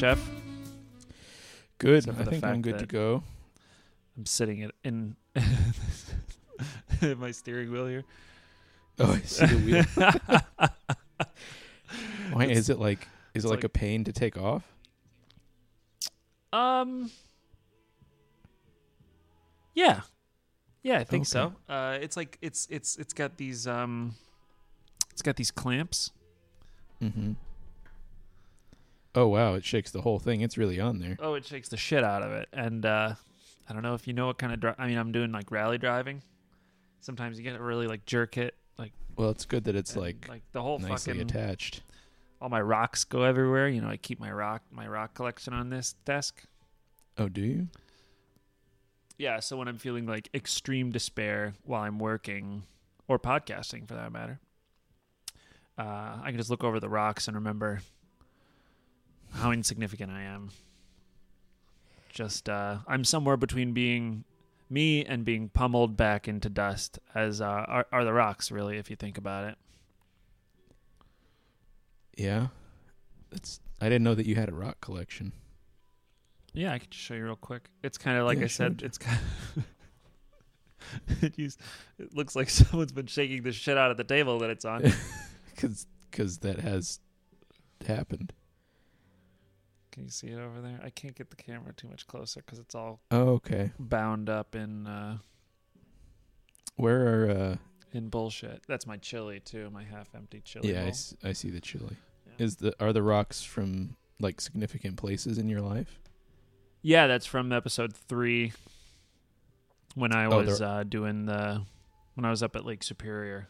Chef. Good. I think I'm good to go. I'm sitting it in my steering wheel here. Oh, I see the wheel. Why It's- is it like? Is it like, like- a pain to take off? Um. Yeah, yeah, I think Okay. so. Uh, it's like it's it's it's got these um, it's got these clamps. Mm-hmm. Oh wow! It shakes the whole thing. It's really on there. Oh, it shakes the shit out of it. And uh, I don't know if you know what kind of. Dri- I mean, I'm doing like rally driving. Sometimes you get to really like jerk it, like Well, it's good that it's and, like, like the whole nicely fucking attached. all my rocks go everywhere. You know, I keep my rock my rock collection on this desk. Oh, do you? Yeah, so when I'm feeling like extreme despair while I'm working or podcasting for that matter, uh, I can just look over the rocks and remember how insignificant I am. Just uh, I'm somewhere between being me and being pummeled back into dust, as uh, are, are the rocks really, if you think about it. Yeah. That's. I didn't know that you had a rock collection. Yeah, I can just show you real quick. It's kind of like Yeah, I sure. said. It's kind. it, used, it looks like someone's been shaking the shit out of the table that it's on. Because that has happened. Can you see it over there? I can't get the camera too much closer because it's all Oh, okay. bound up in uh, Where are? uh in bullshit. That's my chili too, my half-empty chili. Yeah, I, s- I see the chili. Yeah. Is the are the rocks from like significant places in your life? yeah, that's from episode three when I Oh, was uh, doing the when I was up at Lake Superior.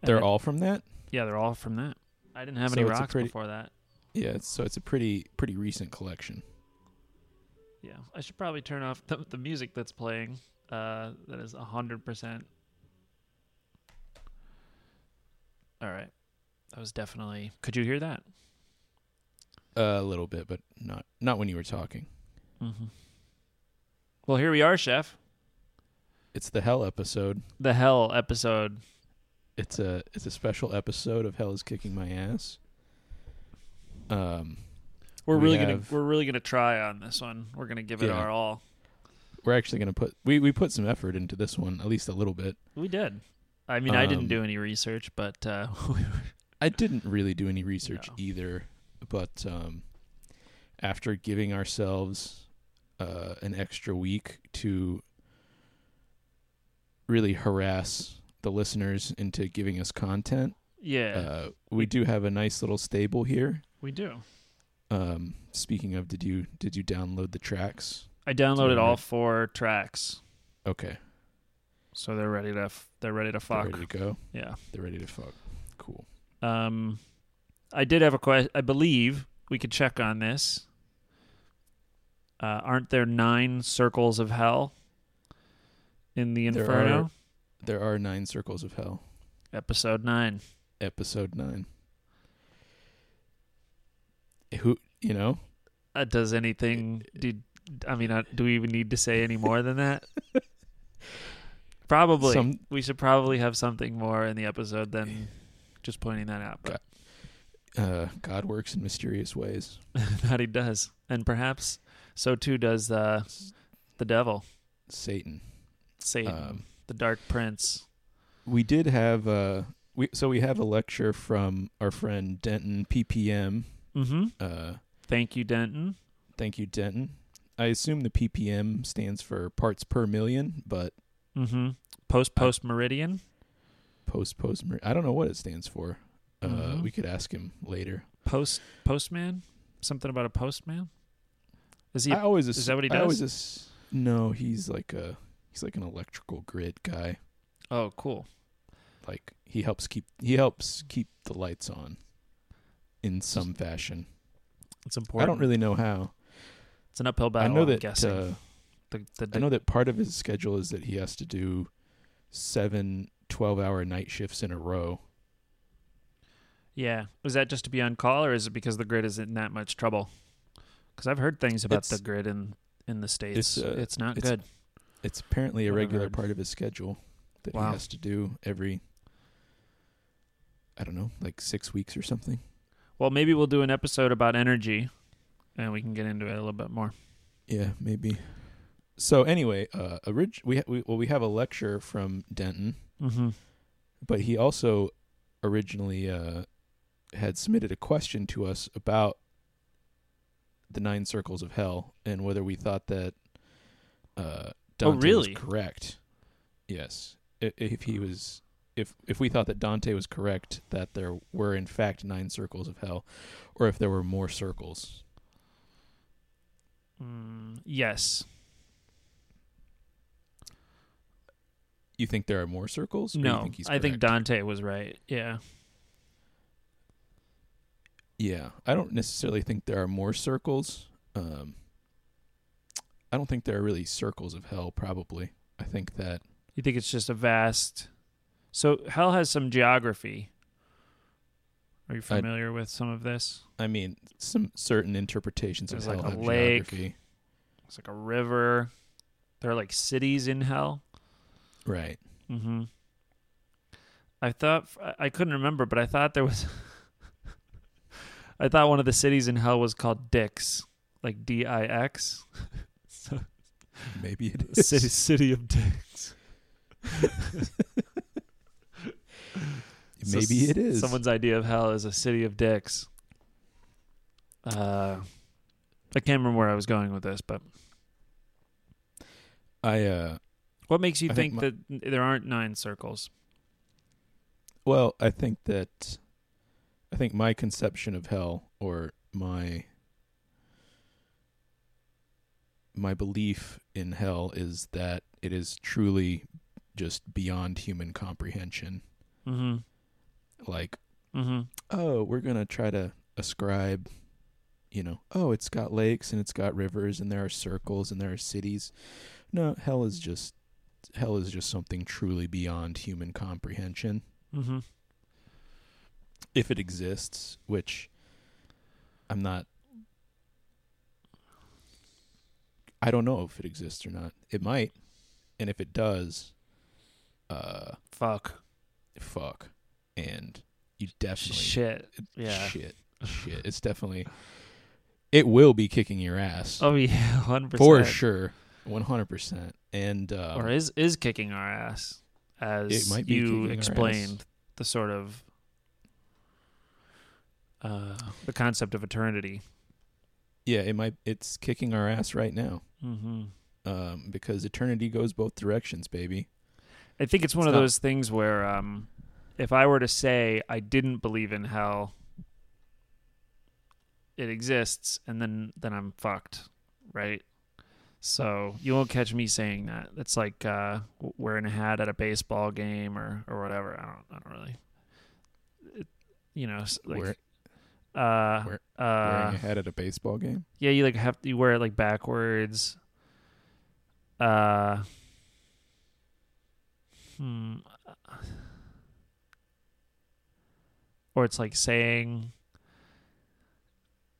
And They're it- all from that. yeah, they're all from that. I didn't have So any rocks pretty- before that. Yeah, it's, so it's a pretty pretty recent collection. Yeah, I should probably turn off the, the music that's playing. Uh, that is hundred percent. All right, that was definitely. Could you hear that? a little bit, but not not when you were talking. Mm-hmm. Well, here we are, Chef. It's the Hell episode. The hell episode. It's a it's a special episode of Hell is kicking my ass. Um, We're We really have- gonna we're really gonna try on this one. We're gonna give it Yeah. our all. we're actually gonna put we we put some effort into this one, at least a little bit. We did. I mean, I didn't Um, do any research, but uh, I didn't really do any research No. either, but um, after giving ourselves uh, an extra week to really harass the listeners into giving us content, yeah, uh, we do have a nice little stable here. We do. Um, speaking of, did you did you download the tracks? I downloaded all four tracks, Okay, so they're ready to f- they're ready to they're fuck. ready to go. Yeah. They're ready to fuck. Cool. Um, I did have a question. I believe we could check on this. Uh, aren't there nine circles of hell in the There Inferno? There are nine circles of hell. Episode nine. Episode nine. Who you know? Uh, does anything? Did I mean? Uh, do we even need to say any more than that? Probably. Some- we should probably have something more in the episode than just pointing that out. But Uh, God works in mysterious ways. that he does, and perhaps so too does uh, the devil, Satan. Satan, Um, the Dark Prince. we did have uh we so we have a lecture from our friend Denton PPM. Mm-hmm. Uh Thank you, Denton. thank you Denton. I assume the PPM stands for parts per million, but Mm-hmm. Post post meridian. post post I don't know what it stands for. Uh Mhm. we could ask him later. Post postman. Something about a postman. Is he? I always is that what he does? ass- no, he's like a he's like an electrical grid guy. oh, cool. Like he helps keep he helps keep the lights on in some fashion. It's important. I don't really know how. It's an uphill battle. I know I'm that guessing. uh, the, the, I know that part of his schedule is that he has to do seven 12 hour night shifts in a row. Yeah. Was that just to be on call, or is it because the grid is in that much trouble? Because I've heard things about the grid in in the states. it's, uh, it's not it's- good. It's apparently a What regular part of his schedule that Wow. he has to do every I don't know, like 6 weeks or something. Well, maybe we'll do an episode about energy, and we can get into it a little bit more. Yeah, maybe. So anyway, uh, orig- we, ha- we well we have a lecture from Denton, Mm-hmm. but he also originally uh, had submitted a question to us about the nine circles of hell and whether we thought that uh, Dante Oh, really? was correct. Yes, if he was, if if we thought that Dante was correct that there were in fact nine circles of hell, or if there were more circles. Mm, yes. You think there are more circles? No. think I think? Dante was right. Yeah. Yeah, I don't necessarily think there are more circles. Um, I don't think there are really circles of hell. Probably, I think that You think it's just a vast. So hell has some geography. Are you familiar with some of this? I mean some certain interpretations of There's hell like a have lake. geography. It's like a river. There are like cities in hell. Right. Mm-hmm. I thought I- I couldn't remember, but I thought there was. I thought one of the cities in hell was called Dix, like D I X. so Maybe it is. city city of Dix. So Maybe it is. Someone's idea of hell is a city of dicks. Uh, I can't remember where I was going with this, but I uh what makes you I think, think that there aren't nine circles? well, I think that I think my conception of hell or my my belief in hell is that it is truly just beyond human comprehension. Mm-hmm. Like Mm-hmm. oh, we're going to try to ascribe, you know, oh, it's got lakes and it's got rivers and there are circles and there are cities. No, hell is just hell is just something truly beyond human comprehension Mm-hmm. if it exists, which I'm not I don't know if it exists or not. It might. And if it does, uh Fuck. fuck. And you definitely Shit. Yeah. shit, shit. It's definitely, it will be kicking your ass Oh yeah, hundred percent for sure, one hundred percent. And um, Or is is kicking our ass, as It might be you explained the sort of uh, the concept of eternity. yeah, it might. It's kicking our ass right now Mm-hmm. um, because eternity goes both directions, baby. I think it's one It's of those things where um, if I were to say I didn't believe in hell, it exists, and then then I'm fucked, right? So you won't catch me saying that. It's like uh, wearing a hat at a baseball game or or whatever. I don't I don't really, it, you know, like uh, wear- uh, Wearing a hat at a baseball game. yeah, you like have you wear it like backwards. Uh hmm. Or it's like saying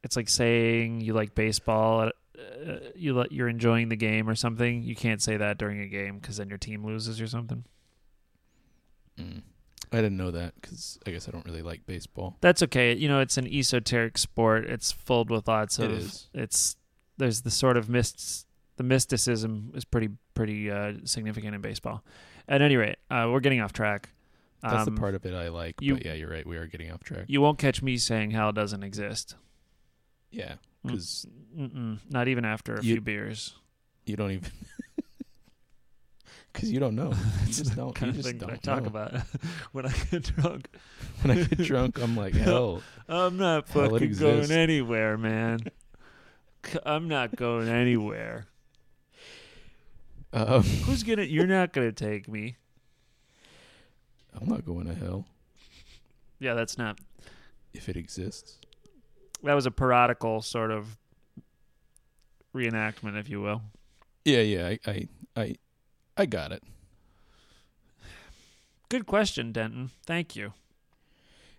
it's like saying you like baseball uh, you let you're enjoying the game or something. You can't say that during a game cuz then your team loses or something. Mm. I didn't know that because I guess I don't really like baseball. That's okay. You know, it's an esoteric sport. It's filled with lots of it's there's the sort of mysts the mysticism is pretty pretty uh, significant in baseball. At any rate, uh, we're getting off track. That's Um, the part of it I like. you- but yeah, you're right. We are getting off track. You won't catch me saying hell doesn't exist. yeah, Mm. because not even after a You- few beers. you don't even. Because you don't know. You just don't. kind you of just thing that I talk know. about when I get drunk. When I get drunk, I'm like, hell. I'm not fucking going anywhere, man. I'm not going anywhere. Um, Who's gonna? You're not gonna take me. I'm not going to hell Yeah, that's not. if it exists. That was a parodical sort of reenactment, if you will. Yeah, yeah. I, I, I, I got it. Good question, Denton. Thank you.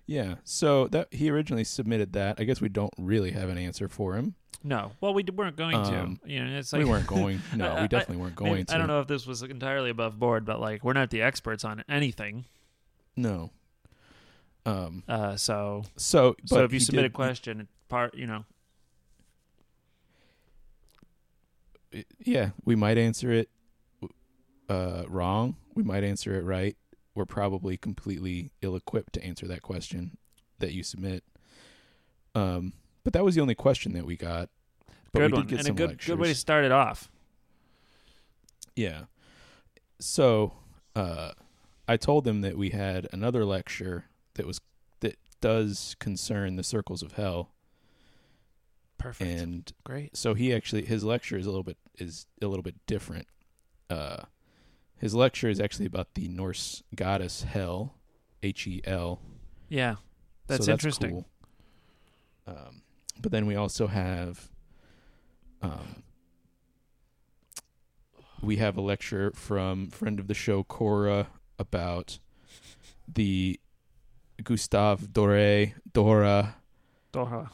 Yeah. So that he originally submitted that. I guess we don't really have an answer for him. No, well, we d- weren't going Um, to. You know, it's like we weren't going. No, I- I- we definitely weren't going maybe- to. I don't know if this was entirely above board, but like we're not the experts on anything. No. Um. Uh, so So, so if you submit a question, part you know, yeah, we might answer it uh, wrong. We might answer it right. We're probably completely ill-equipped to answer that question that you submit. Um, but that was the only question that we got. But good we one did get and a good lectures. good way to start it off. Yeah. So, uh, I told them that we had another lecture that was that does concern the circles of hell, Perfect. and Great. so he actually his lecture is a little bit is a little bit different. Uh, his lecture is actually about the Norse goddess Hel, H E L. Yeah, that's, so interesting. Cool. Um, but then we also have, um, we have a lecture from friend of the show Cora about the Gustave Doré Dora Doha.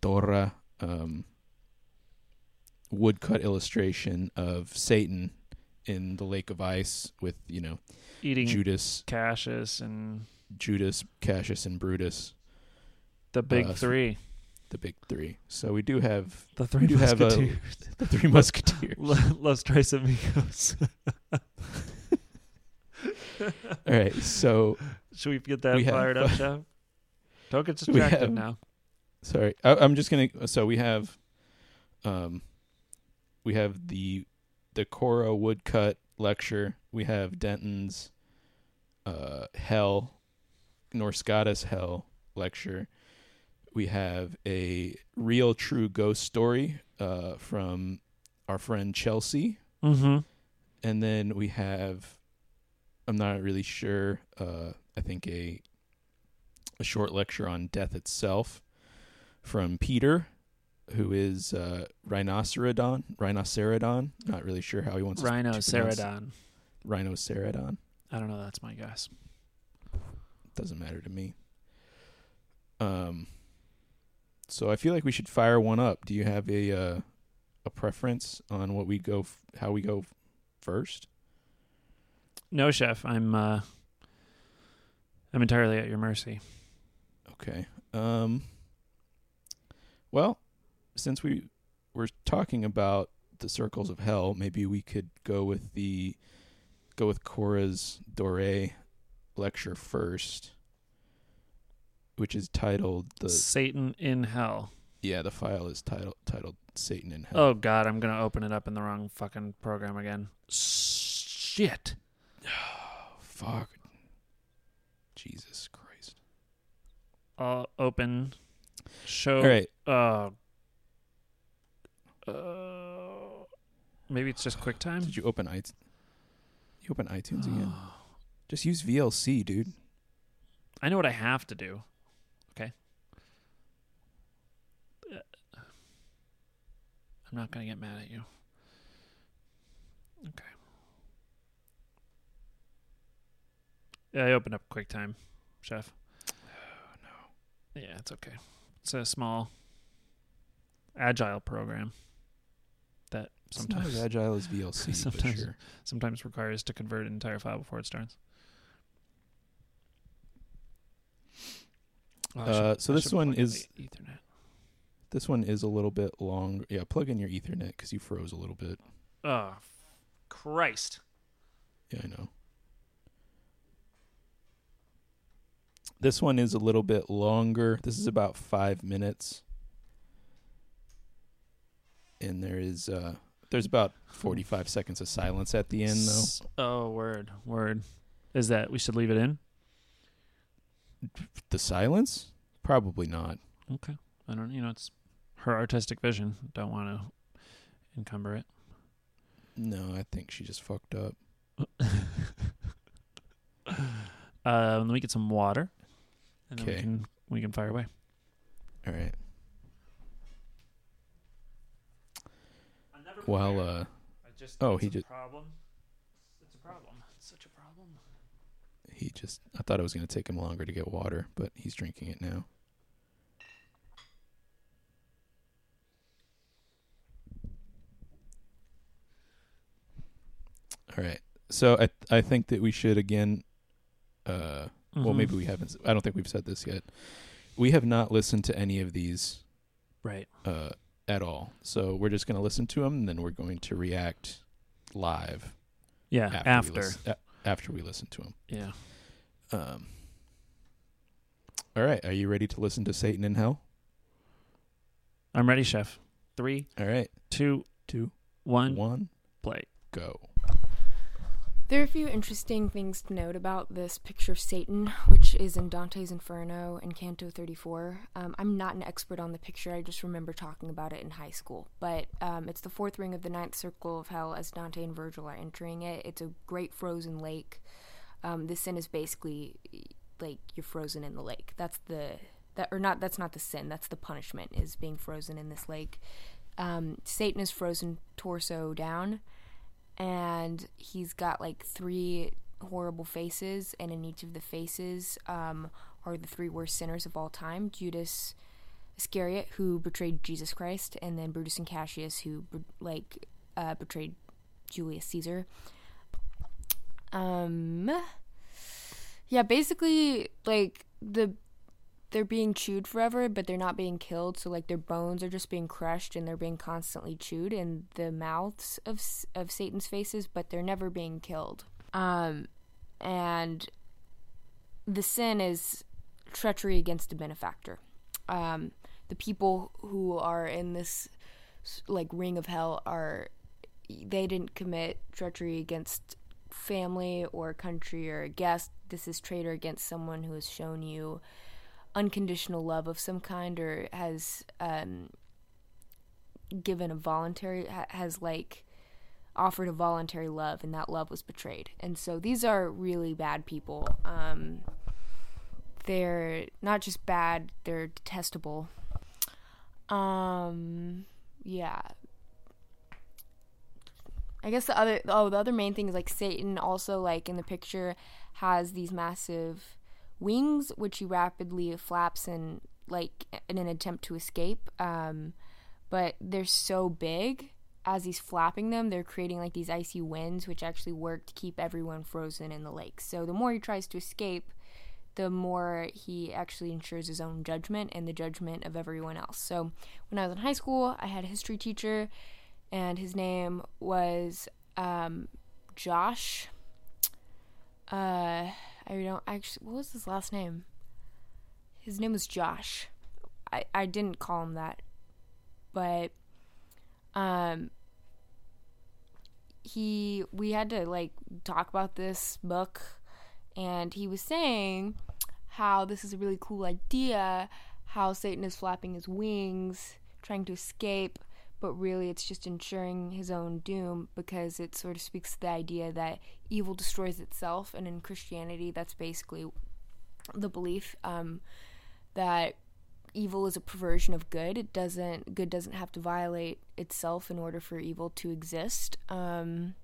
Dora um, woodcut illustration of Satan in the lake of ice with you know Eating Judas, Cassius and Judas, Cassius, and Brutus, the big Uh, three. the big three. So we do have The three do have a- musketeers. the three musketeers. Los Tres Amigos. All right, so Should we get that We have- fired up, Chef? Don't get distracted have- now. sorry, I, I'm just gonna. So we have, um, we have the the Cora woodcut lecture. We have Denton's, uh, Hell, Norse goddess Hell lecture. We have a real true ghost story, uh, from our friend Chelsea, Mm-hmm. and then we have i'm not really sure uh i think a a short lecture on death itself from peter who is uh rhinocerodon rhinocerodon not really sure how he wants Rhinocerodon. To rhinocerodon I don't know. That's my guess. doesn't matter to me um so i feel like we should fire one up do you have a uh a preference on what we go f- how we go first No, Chef. I'm. uh I'm entirely at your mercy. Okay. Um well, since we were talking about the circles of hell, maybe we could go with the go with Cora's Dore lecture first, which is titled the Satan in hell. yeah, the file is titled titled Satan in Hell. Oh God, I'm gonna open it up in the wrong fucking program again. Shit. fuck. Jesus Christ. I'll open. Show. All right. Uh, uh, maybe it's just QuickTime. Did you open iTunes? You open iTunes again? Just use VLC, dude. I know what I have to do. Okay. Uh, I'm not gonna get mad at you. Okay. I opened up QuickTime, Chef. Oh no. Yeah, it's okay. It's a small, agile program that It's not sometimes as agile as VLC, Sometimes. sure. sometimes requires to convert an entire file before it starts. Oh, Uh, should- so I this one is- Ethernet. This one is a little bit long. Yeah, plug in your Ethernet because you froze a little bit. Oh, Christ! Yeah, I know. This one is a little bit longer. This is about five minutes, and there is uh, there's about forty five seconds of silence at the end, though. Oh, word, word. Is that we should leave it in? The silence? Probably not. Okay. I don't. You know, it's her artistic vision. Don't want to encumber it. No, I think she just fucked up. Uh, let me get some water, and then we Okay. can we can fire away. All right. Well, uh, I just Oh, it's he a ju- problem. It's a problem. It's such a problem. he just I thought it was gonna take him longer to get water, but he's drinking it now. All right. So I I think that we should again uh Well, Mhm. maybe we haven't. I don't think we've said this yet. We have not listened to any of these right. uh, at all. So we're just going to listen to them, and then we're going to react live Yeah. after After. we, lis- a- after we listen to them. Yeah. Um, all right, are you ready to listen to Satan in Hell? I'm ready, chef. Three, All right, two, two, one, one, play. go. There are a few interesting things to note about this picture of Satan, which is in Dante's Inferno in Canto 34. Um, I'm not an expert on the picture, I just remember talking about it in high school. But um, it's the fourth ring of the ninth circle of hell as Dante and Virgil are entering it. It's a great frozen lake. Um, the sin is basically like you're frozen in the lake. That's the that or not. That's not the sin. That's the punishment is being frozen in this lake. Um, Satan is frozen torso down and he's got like three horrible faces, and in each of the faces um, are the three worst sinners of all time: Judas Iscariot, who betrayed Jesus Christ, and then Brutus and Cassius, who like uh, betrayed Julius Caesar. Um, yeah, basically, like the they're being chewed forever, but they're not being killed. So like their bones are just being crushed and they're being constantly chewed in the mouths of of Satan's faces, but they're never being killed. Um, and the sin is treachery against a benefactor. Um, the people who are in this like ring of hell are they didn't commit treachery against family or country or a guest. This is traitor against someone who has shown you unconditional love of some kind or has um, given a voluntary has like offered a voluntary love and that love was betrayed. And so these are really bad people. Um, they're not just bad they're detestable. Um yeah. I guess the other oh the other main thing is like Satan also like in the picture has these massive wings which he rapidly flaps in like in an attempt to escape um but they're so big. As he's flapping them they're creating like these icy winds which actually work to keep everyone frozen in the lake. So the more he tries to escape the more he actually ensures his own judgment and the judgment of everyone else. So when i was in high school i had a history teacher and his name was um, josh. Uh I don't actually. What was his last name? His name was Josh. I I didn't call him that, but um, he we had to like talk about this book, and he was saying how this is a really cool idea. How Satan is flapping his wings, trying to escape, but really it's just ensuring his own doom because it sort of speaks to the idea that evil destroys itself. And in christianity that's basically the belief um, that evil is a perversion of good. It doesn't good doesn't have to violate itself in order for evil to exist. Um,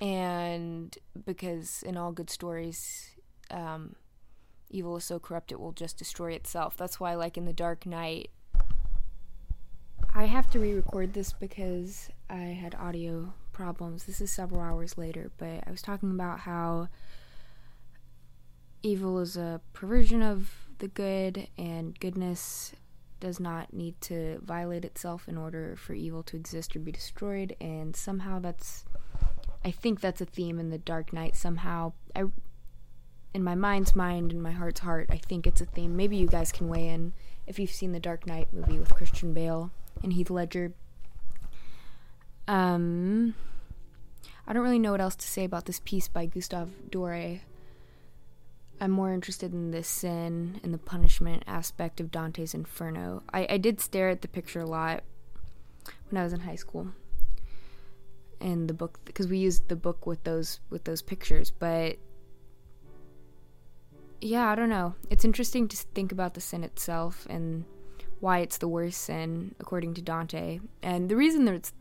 and because in all good stories um, evil is so corrupt it will just destroy itself. That's why like in the dark knight I have to re-record this because I had audio problems. This is several hours later, but I was talking about how evil is a perversion of the good and goodness does not need to violate itself in order for evil to exist or be destroyed and somehow that's I think that's a theme in the Dark Knight somehow. I in my mind's mind and my heart's heart, I think it's a theme. Maybe you guys can weigh in if you've seen the Dark Knight movie with Christian Bale and Heath Ledger. Um, I don't really know what else to say about this piece by Gustave Doré. I'm more interested in the sin and the punishment aspect of Dante's Inferno. I, I did stare at the picture a lot when I was in high school, and the book because we used the book with those with those pictures. But yeah, I don't know. It's interesting to think about the sin itself and why it's the worst sin according to Dante. And the reason that it's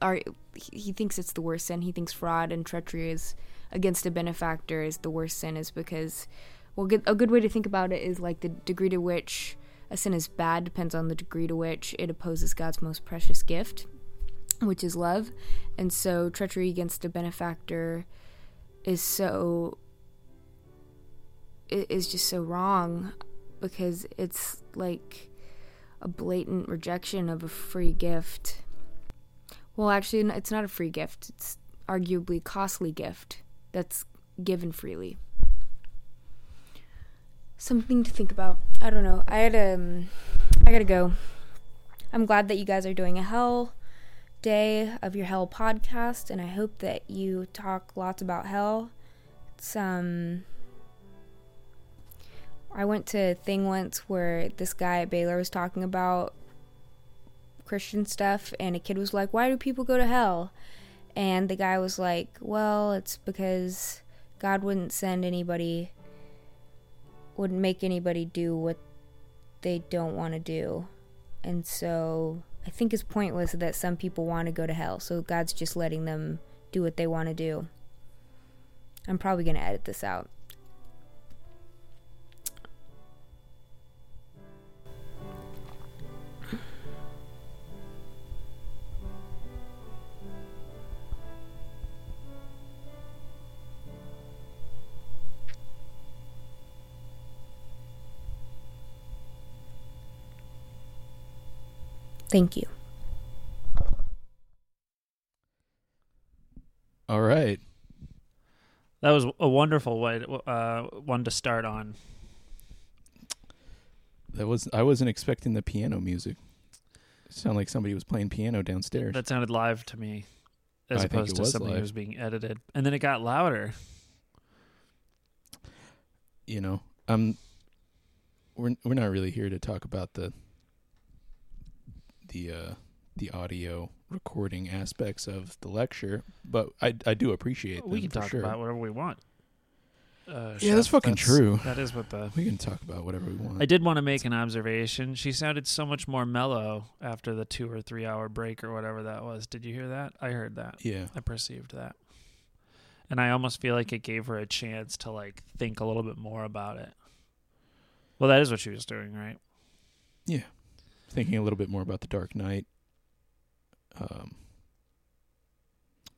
are he thinks it's the worst sin. He thinks fraud and treachery is against a benefactor is the worst sin is because well a good way to think about it is like the degree to which a sin is bad depends on the degree to which it opposes God's most precious gift, which is love. And so treachery against a benefactor is so is just so wrong because it's like a blatant rejection of a free gift. Well, actually, it's not a free gift. It's arguably costly gift that's given freely. Something to think about. I don't know. I had um, I gotta go. I'm glad that you guys are doing a hell day of your hell podcast, and I hope that you talk lots about hell. It's um. I went to a thing once where this guy at Baylor was talking about Christian stuff, and a kid was like, Why do people go to hell? And the guy was like, Well, it's because God wouldn't send anybody, wouldn't make anybody do what they don't want to do. And so I think his point was that some people want to go to hell, so God's just letting them do what they want to do. I'm probably going to edit this out. Thank you. All right. That was a wonderful way, to, uh, one to start on. That was I wasn't expecting the piano music. It sounded like somebody was playing piano downstairs. That sounded live to me, as I opposed to was something that was being edited. And then it got louder. you know, um we're we're not really here to talk about the the uh the audio recording aspects of the lecture, but I I do appreciate we can talk sure. about whatever we want. Uh, Yeah, that's Chef, fucking true. That is what the. We can talk about whatever we want. I did want to make an observation. She sounded so much more mellow after the two or three hour break or whatever that was. Did you hear that? I heard that. yeah. I perceived that. And I almost feel like it gave her a chance to like think a little bit more about it. Well, that is what she was doing, right? Thinking a little bit more about the Dark Knight. Um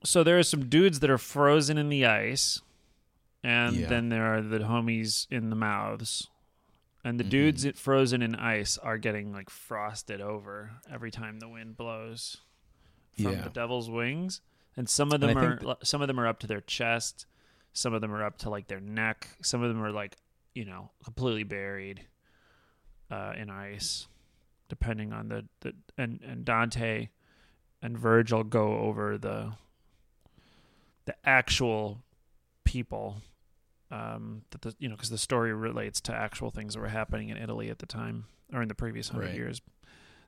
So there are some dudes that are frozen in the ice, and Yeah. then there are the homies in the mouths. And the Mhm. dudes that frozen in ice are getting like frosted over every time the wind blows from Yeah. the devil's wings. And some of them are think some of them are up to their chest, some of them are up to like their neck, some of them are like, you know, completely buried uh, in ice, depending on the, the and, and Dante and Virgil go over the the actual people um, that the you know because the story relates to actual things that were happening in Italy at the time or in the previous hundred Right. years,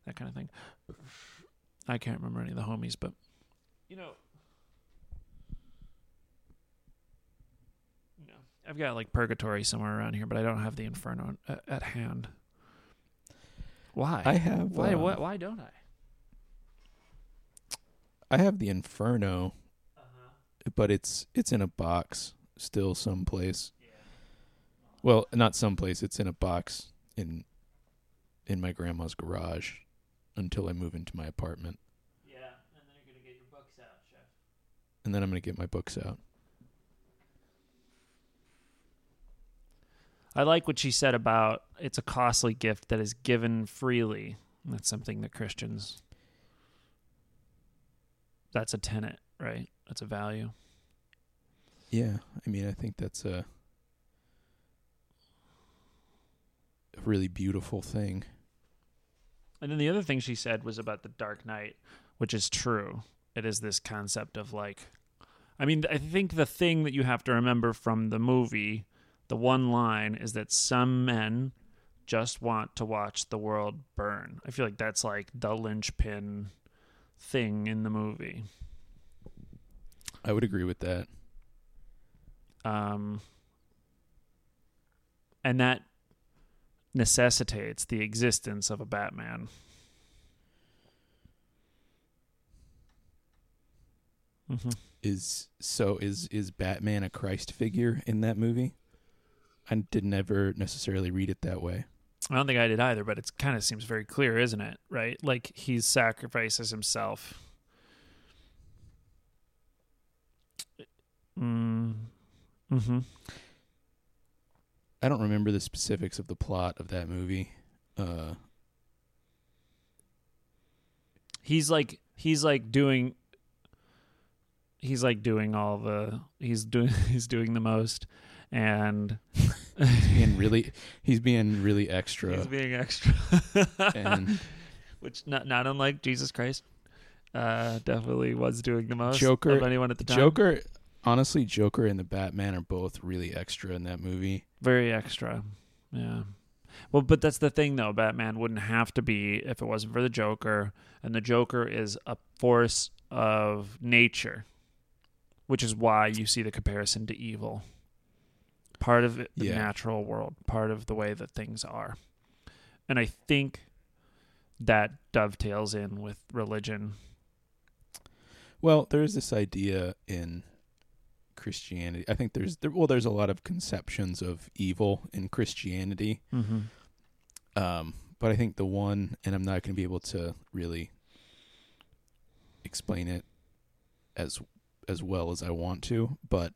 that kind of thing. I can't remember any of the homies, but you know, you know, I've got like purgatory somewhere around here, but I don't have the inferno at, at hand. Why? I have why, um, why? Why don't I? I have the Inferno, Uh-huh. but it's it's in a box still someplace. Well, not someplace. It's in a box in in my grandma's garage until I move into my apartment, Yeah, and then you're gonna get your books out, chef. and then I'm gonna get my books out. I like what she said about it's a costly gift that is given freely. That's something that Christians. That's a tenet, right? That's a value. Yeah, I mean, I think that's a a really beautiful thing. And then the other thing she said was about the Dark Knight, which is true. It is this concept of like, I mean, I think the thing that you have to remember from the movie, the one line is that some men just want to watch the world burn. I feel like that's like the linchpin thing in the movie. I would agree with that. Um, and that necessitates the existence of a Batman. Mm-hmm. Is so is is Batman a Christ figure in that movie? I didn't ever necessarily read it that way. I don't think I did either, but it kind of seems very clear, isn't it? Right? Like he sacrifices himself. Mm. Hmm. I I don't remember the specifics of the plot of that movie. Uh, He's like he's like doing he's like doing all the he's doing he's doing the most and he's being really he's being really extra. he's being extra. And which not not unlike Jesus Christ uh definitely was doing the most Joker- of anyone at the time. Joker, honestly, Joker and the Batman are both really extra in that movie. very extra yeah. Well but that's the thing though. Batman wouldn't have to be if it wasn't for the Joker and the Joker is a force of nature which is why you see the comparison to evil part of it, the Yeah. natural world part of the way that things are and I think that dovetails in with religion Well, there's this idea in Christianity. I think there's there, well, there's a lot of conceptions of evil in Christianity. mm-hmm. Um, but I think the one, and I'm not going to be able to really explain it as as well as I want to, but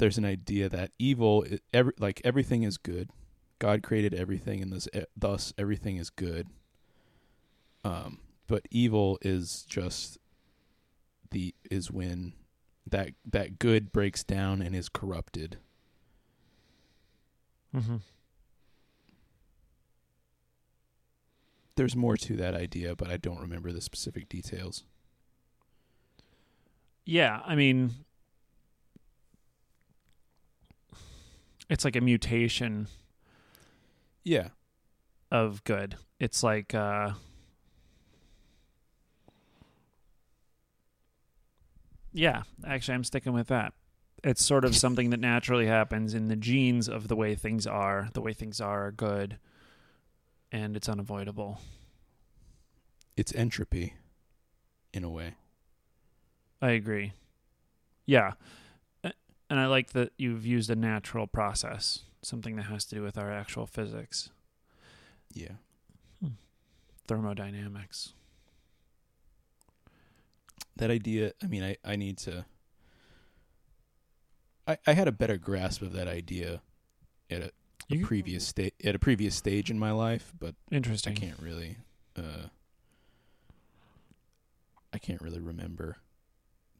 there's an idea that evil, every like everything is good. God created everything, and thus, thus everything is good. Um, but evil is just the is when that that good breaks down and is corrupted. Mm-hmm. There's more to that idea, but I don't remember the specific details. Yeah, I mean, it's like a mutation Yeah. of good. It's like uh Yeah, actually I'm sticking with that. It's sort of something that naturally happens in the genes of the way things are. The way things are are good and it's unavoidable. It's entropy in a way. I agree. Yeah. And I like that you've used a natural process, something that has to do with our actual physics, Yeah. thermodynamics. That idea, I mean, I, I need to. I, I had a better grasp of that idea at a, a previous sta- at a previous stage in my life, but interesting. I can't really uh I can't really remember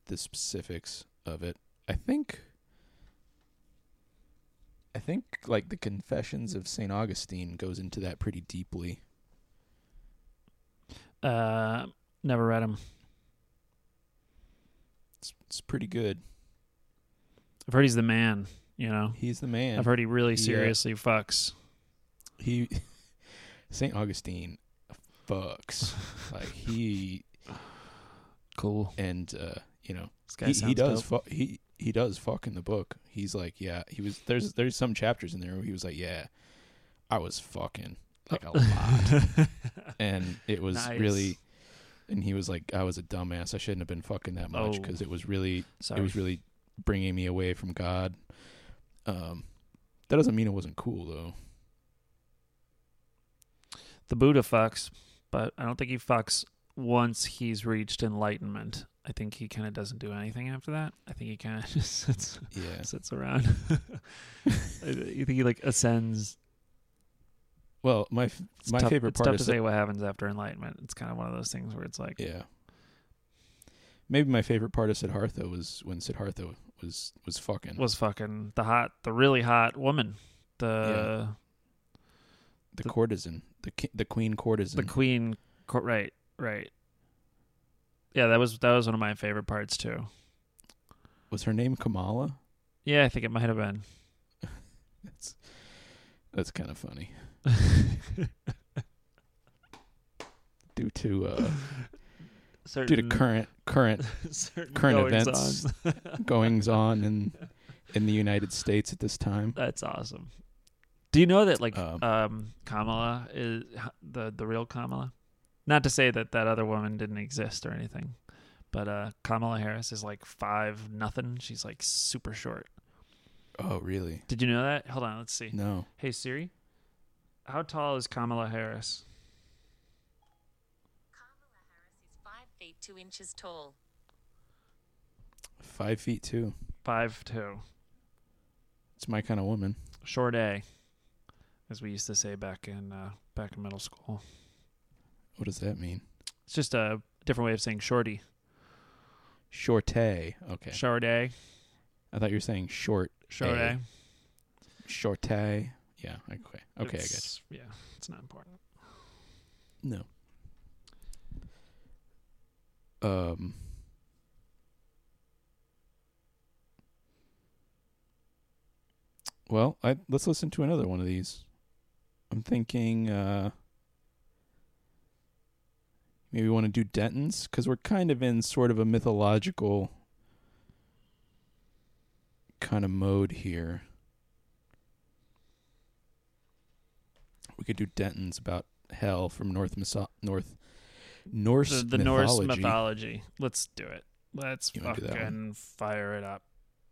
the specifics of it. I think I think like the Confessions of St. Augustine goes into that pretty deeply. Uh, never read them. It's it's pretty good. I've heard he's the man. You know, He's the man. I've heard he really Yeah. seriously fucks. he St. Augustine fucks. like he Cool. and uh you know he, he does fu- he he does fuck in the book. He's like, yeah, he was there's there's some chapters in there where he was like, yeah, I was fucking like a lot, and it was Nice. really, and he was like, I was a dumbass. I shouldn't have been fucking that much Oh. because it was really Sorry. it was really bringing me away from God. Um, that doesn't mean it wasn't cool though. the Buddha fucks, but I don't think he fucks once he's reached enlightenment. I think he kind of doesn't do anything after that. I think he kind of just sits Yeah. sits around. you think he like ascends? Well, my f- my tough, favorite it's part tough is to say what happens after enlightenment. It's kind of one of those things where it's like, Yeah. Maybe my favorite part of Siddhartha was when Siddhartha was was fucking was fucking the hot, the really hot woman, the the, the- courtesan, the the queen courtesan. the queen. Right, right. Yeah, that was that was one of my favorite parts too. was her name Kamala? Yeah, I think it might have been. That's that's kind of funny. Due to uh, due to current current current goings-ons. events. goings on in in the United States at this time. That's awesome. Do you know that like Um, um, Kamala is the the real Kamala? Not to say that that other woman didn't exist or anything, but uh, Kamala Harris is like five nothing. She's like super short. Oh, really? Did you know that? Hold on, let's see. No. Hey Siri, how tall is Kamala Harris? Kamala Harris is 5 feet 2 inches tall. Five feet two. Five two. It's my kind of woman. Short A, as we used to say back in uh, back in middle school. What does that mean? It's just a different way of saying shorty. Shortay. Okay. Short I thought you were saying short. Short A. A. Shortay. Yeah. Okay. Okay. I get It's- Yeah, it's not important. No. Um. Well, I let's listen to another one of these. I'm thinking uh maybe we want to do Denton's cuz we're kind of in sort of a mythological kind of mode here. We could do Denton's about hell from North Miso- North Norse The, the mythology. Norse mythology. Let's do it. Let's You wanna do that fucking fire it up.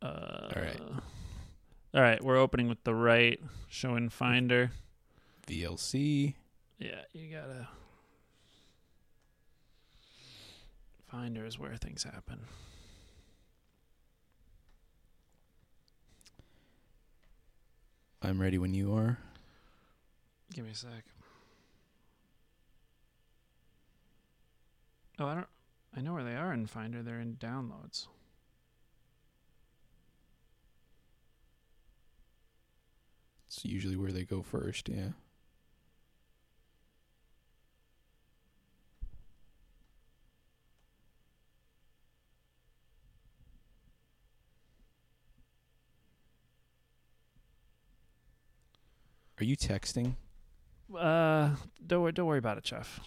Uh, All right. All right, we're opening with the right, showing Finder. VLC. Yeah, you gotta. Finder is where things happen. I'm ready when you are. Give me a sec. Oh, I don't. I know where they are in Finder. They're in downloads. It's usually where they go first, yeah. Are you texting? Uh, don't wor- don't worry about it, Chef.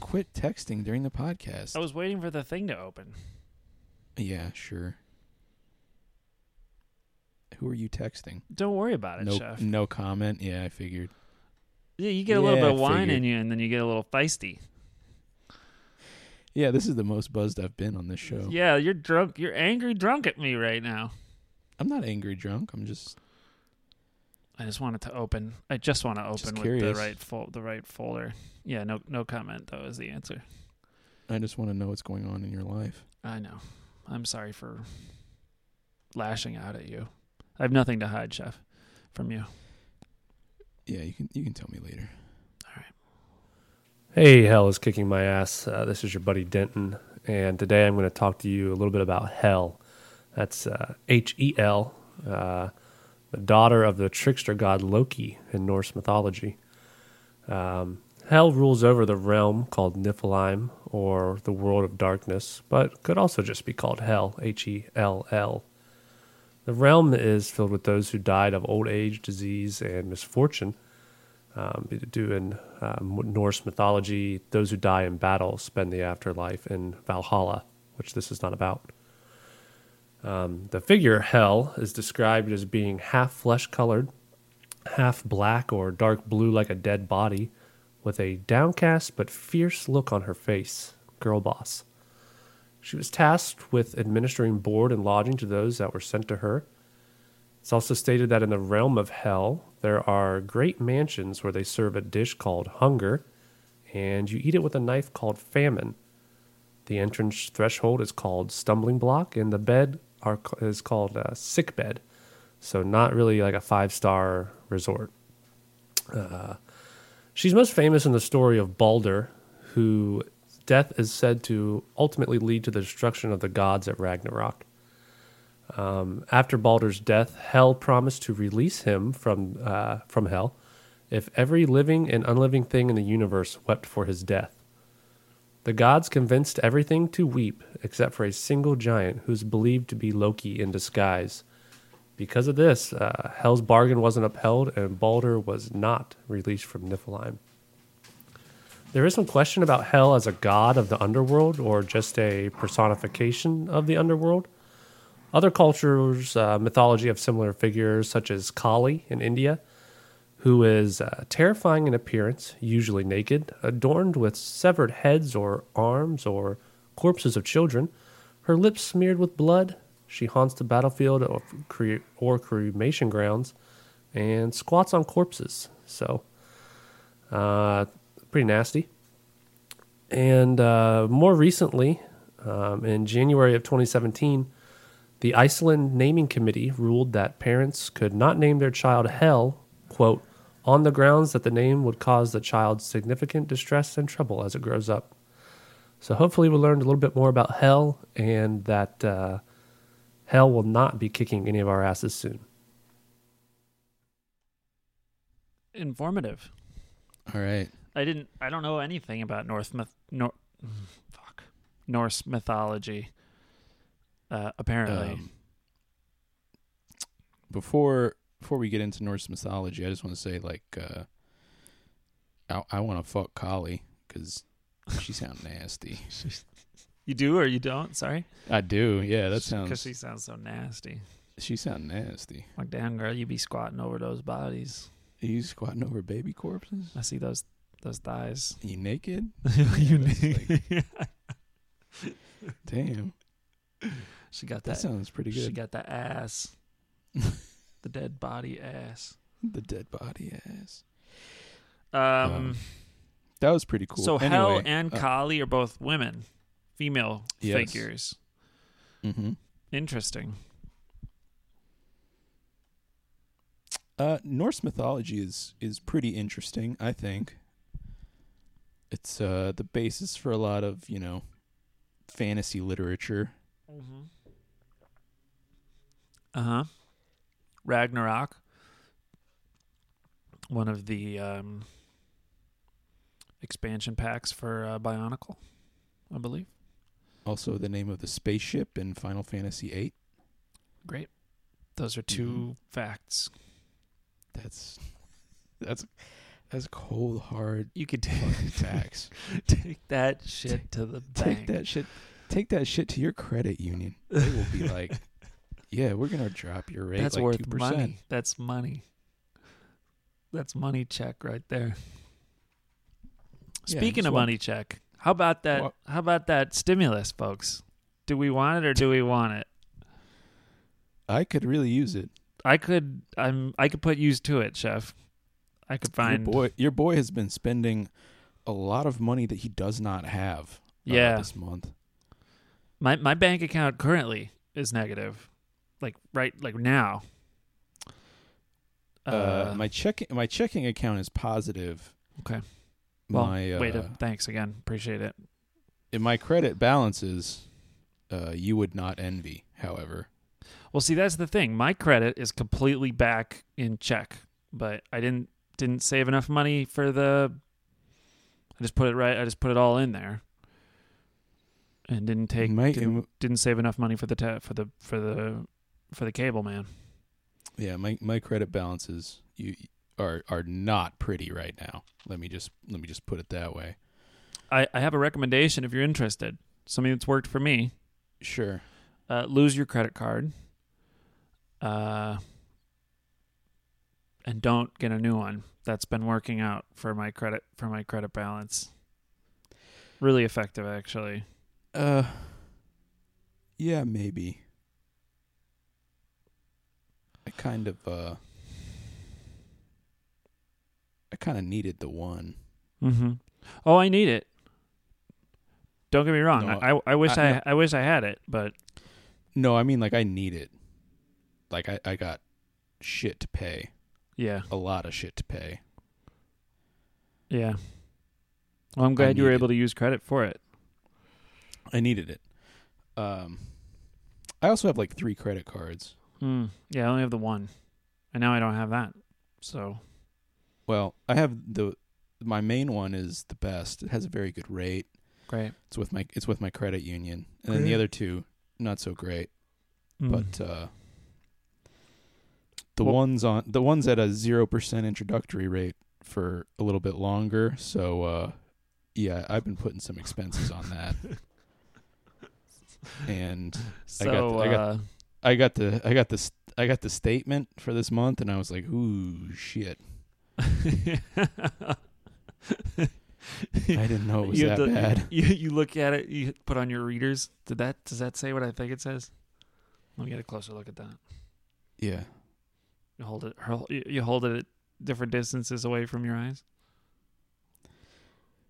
Quit texting during the podcast. I was waiting for the thing to open. yeah, sure. Who are you texting? Don't worry about it, No, Chef. no comment. Yeah, I figured. Yeah, you get a little Yeah, bit of wine figured. in you, and then you get a little feisty. Yeah, this is the most buzzed I've been on this show. Yeah, you're drunk. You're angry drunk at me right now. I'm not angry drunk. I'm just I just wanted to open. I just want to open Just with the right fol- the right folder. Yeah, no no comment though is the answer. I just want to know what's going on in your life. I know. I'm sorry for lashing out at you. I have nothing to hide, Chef, from you. Yeah, you can you can tell me later. All right. Hey, hell is kicking my ass. Uh, this is your buddy Denton, and today I'm going to talk to you a little bit about hell. That's uh, H E L, uh, the daughter of the trickster god Loki in Norse mythology. Um, Hel rules over the realm called Niflheim, or the world of darkness, but could also just be called Hell, H E L L. The realm is filled with those who died of old age, disease, and misfortune. Um, due in um, Norse mythology, those who die in battle spend the afterlife in Valhalla, which this is not about. Um, the figure Hell is described as being half flesh colored, half black or dark blue like a dead body, with a downcast but fierce look on her face. Girl boss. She was tasked with administering board and lodging to those that were sent to her. It's also stated that in the realm of hell, there are great mansions where they serve a dish called hunger, and you eat it with a knife called famine. The entrance threshold is called stumbling block, and the bed are, is called uh, sick bed. So, not really like a five star resort. Uh, she's most famous in the story of Balder, who death is said to ultimately lead to the destruction of the gods at Ragnarok. Um, after Balder's death, Hel promised to release him from uh, from hell if every living and unliving thing in the universe wept for his death. The gods convinced everything to weep except for a single giant who is believed to be Loki in disguise. Because of this, uh, Hel's bargain wasn't upheld, and Balder was not released from Niflheim. There is some question about Hell as a god of the underworld or just a personification of the underworld. Other cultures' uh, mythology have similar figures, such as Kali in India, who is uh, terrifying in appearance, usually naked, adorned with severed heads or arms or corpses of children, her lips smeared with blood. She haunts the battlefield or, cre- or cremation grounds and squats on corpses. So, uh, pretty nasty. And uh, more recently, um, in January of 2017, The Iceland Naming Committee ruled that parents could not name their child Hell, quote, on the grounds that the name would cause the child significant distress and trouble as it grows up. So hopefully we learned a little bit more about Hell and that uh, Hell will not be kicking any of our asses soon. Informative. All right. I didn't. I don't know anything about North myth. Nor, fuck, Norse mythology. Uh, apparently, Um, before before we get into Norse mythology, I just want to say like uh, I I want to fuck Kali because she sounds nasty. you do or you don't. Sorry, I do. Yeah, that sounds because she sounds so nasty. She sounds nasty. Like, damn girl, you be squatting over those bodies. Are you squatting over baby corpses? I see those those thighs. you naked? you that's need- Damn, she got that that. sounds pretty good. She got the ass. the dead body ass. the dead body ass. Um. Um, That was pretty cool. So Hel Anyway, and uh, Kali are both women, female Yes. figures. mhm. Interesting. Uh, Norse mythology is is pretty interesting. I think it's uh the basis for a lot of you know fantasy literature. Mm-hmm. Uh huh. Ragnarok. One of the um, expansion packs for uh, Bionicle, I believe. Also, the name of the spaceship in Final Fantasy VIII. Great. Those are 2 facts. That's that's that's cold hard You could fucking facts. take that shit to the bank. Take that shit. Take that shit to your credit union. They will be like, "Yeah, we're gonna drop your rate That's like worth two percent." money. That's money. That's money check right there. Yeah, Speaking of money check, how about that? Walk- How about that stimulus, folks? Do we want it or do we want it? I could really use it. I could. I'm. I could put use to it, chef. I could find. Your boy, your boy has been spending a lot of money that he does not have. uh, Yeah. this month. My my bank account currently is negative, like right like now. Uh, my checking my checking account is positive. Okay. well, my uh, wait. Uh, thanks again. Appreciate it. in my credit balances, uh, you would not envy. However, Well, see, that's the thing. My credit is completely back in check, but I didn't didn't save enough money for the. I just put it right. I just put it all in there, and didn't take Might- didn't, didn't save enough money for the ta- for the for the for the cable man. yeah, my my credit balances you are are not pretty right now. Let me just let me just put it that way. I I have a recommendation if you're interested. Something that's worked for me. Sure. Uh, lose your credit card. Uh, and don't get a new one. That's been working out for my credit for my credit balance. Really effective, actually. Uh, yeah, maybe. I kind of uh, I kind of needed the one. Mm-hmm. Oh, I need it. Don't get me wrong. No, I, I I wish I- I, I wish I had it, but No, I mean like I need it. Like I I got shit to pay, yeah, a lot of shit to pay. yeah. Well, I'm glad you were able to use credit for it. I needed it. Um, I also have like three credit cards. Hmm. Yeah, I only have the one, and now I don't have that. So Well, I have the my main one is the best. It has a very good rate. great. It's with my it's with my credit union, and then the other two not so great. Mm. But uh, the Well- ones on the ones at a zero percent introductory rate for a little bit longer. So uh, yeah, I've been putting some expenses on that, and so I got the- I got- uh, I got the I got the I got the statement for this month, and I was like, ooh shit, I didn't know it was you that to- bad. You you look at it. You put on your readers. Did that? Does that say what I think it says? Let me get a closer look at that. Yeah, You hold it. You hold it at different distances away from your eyes.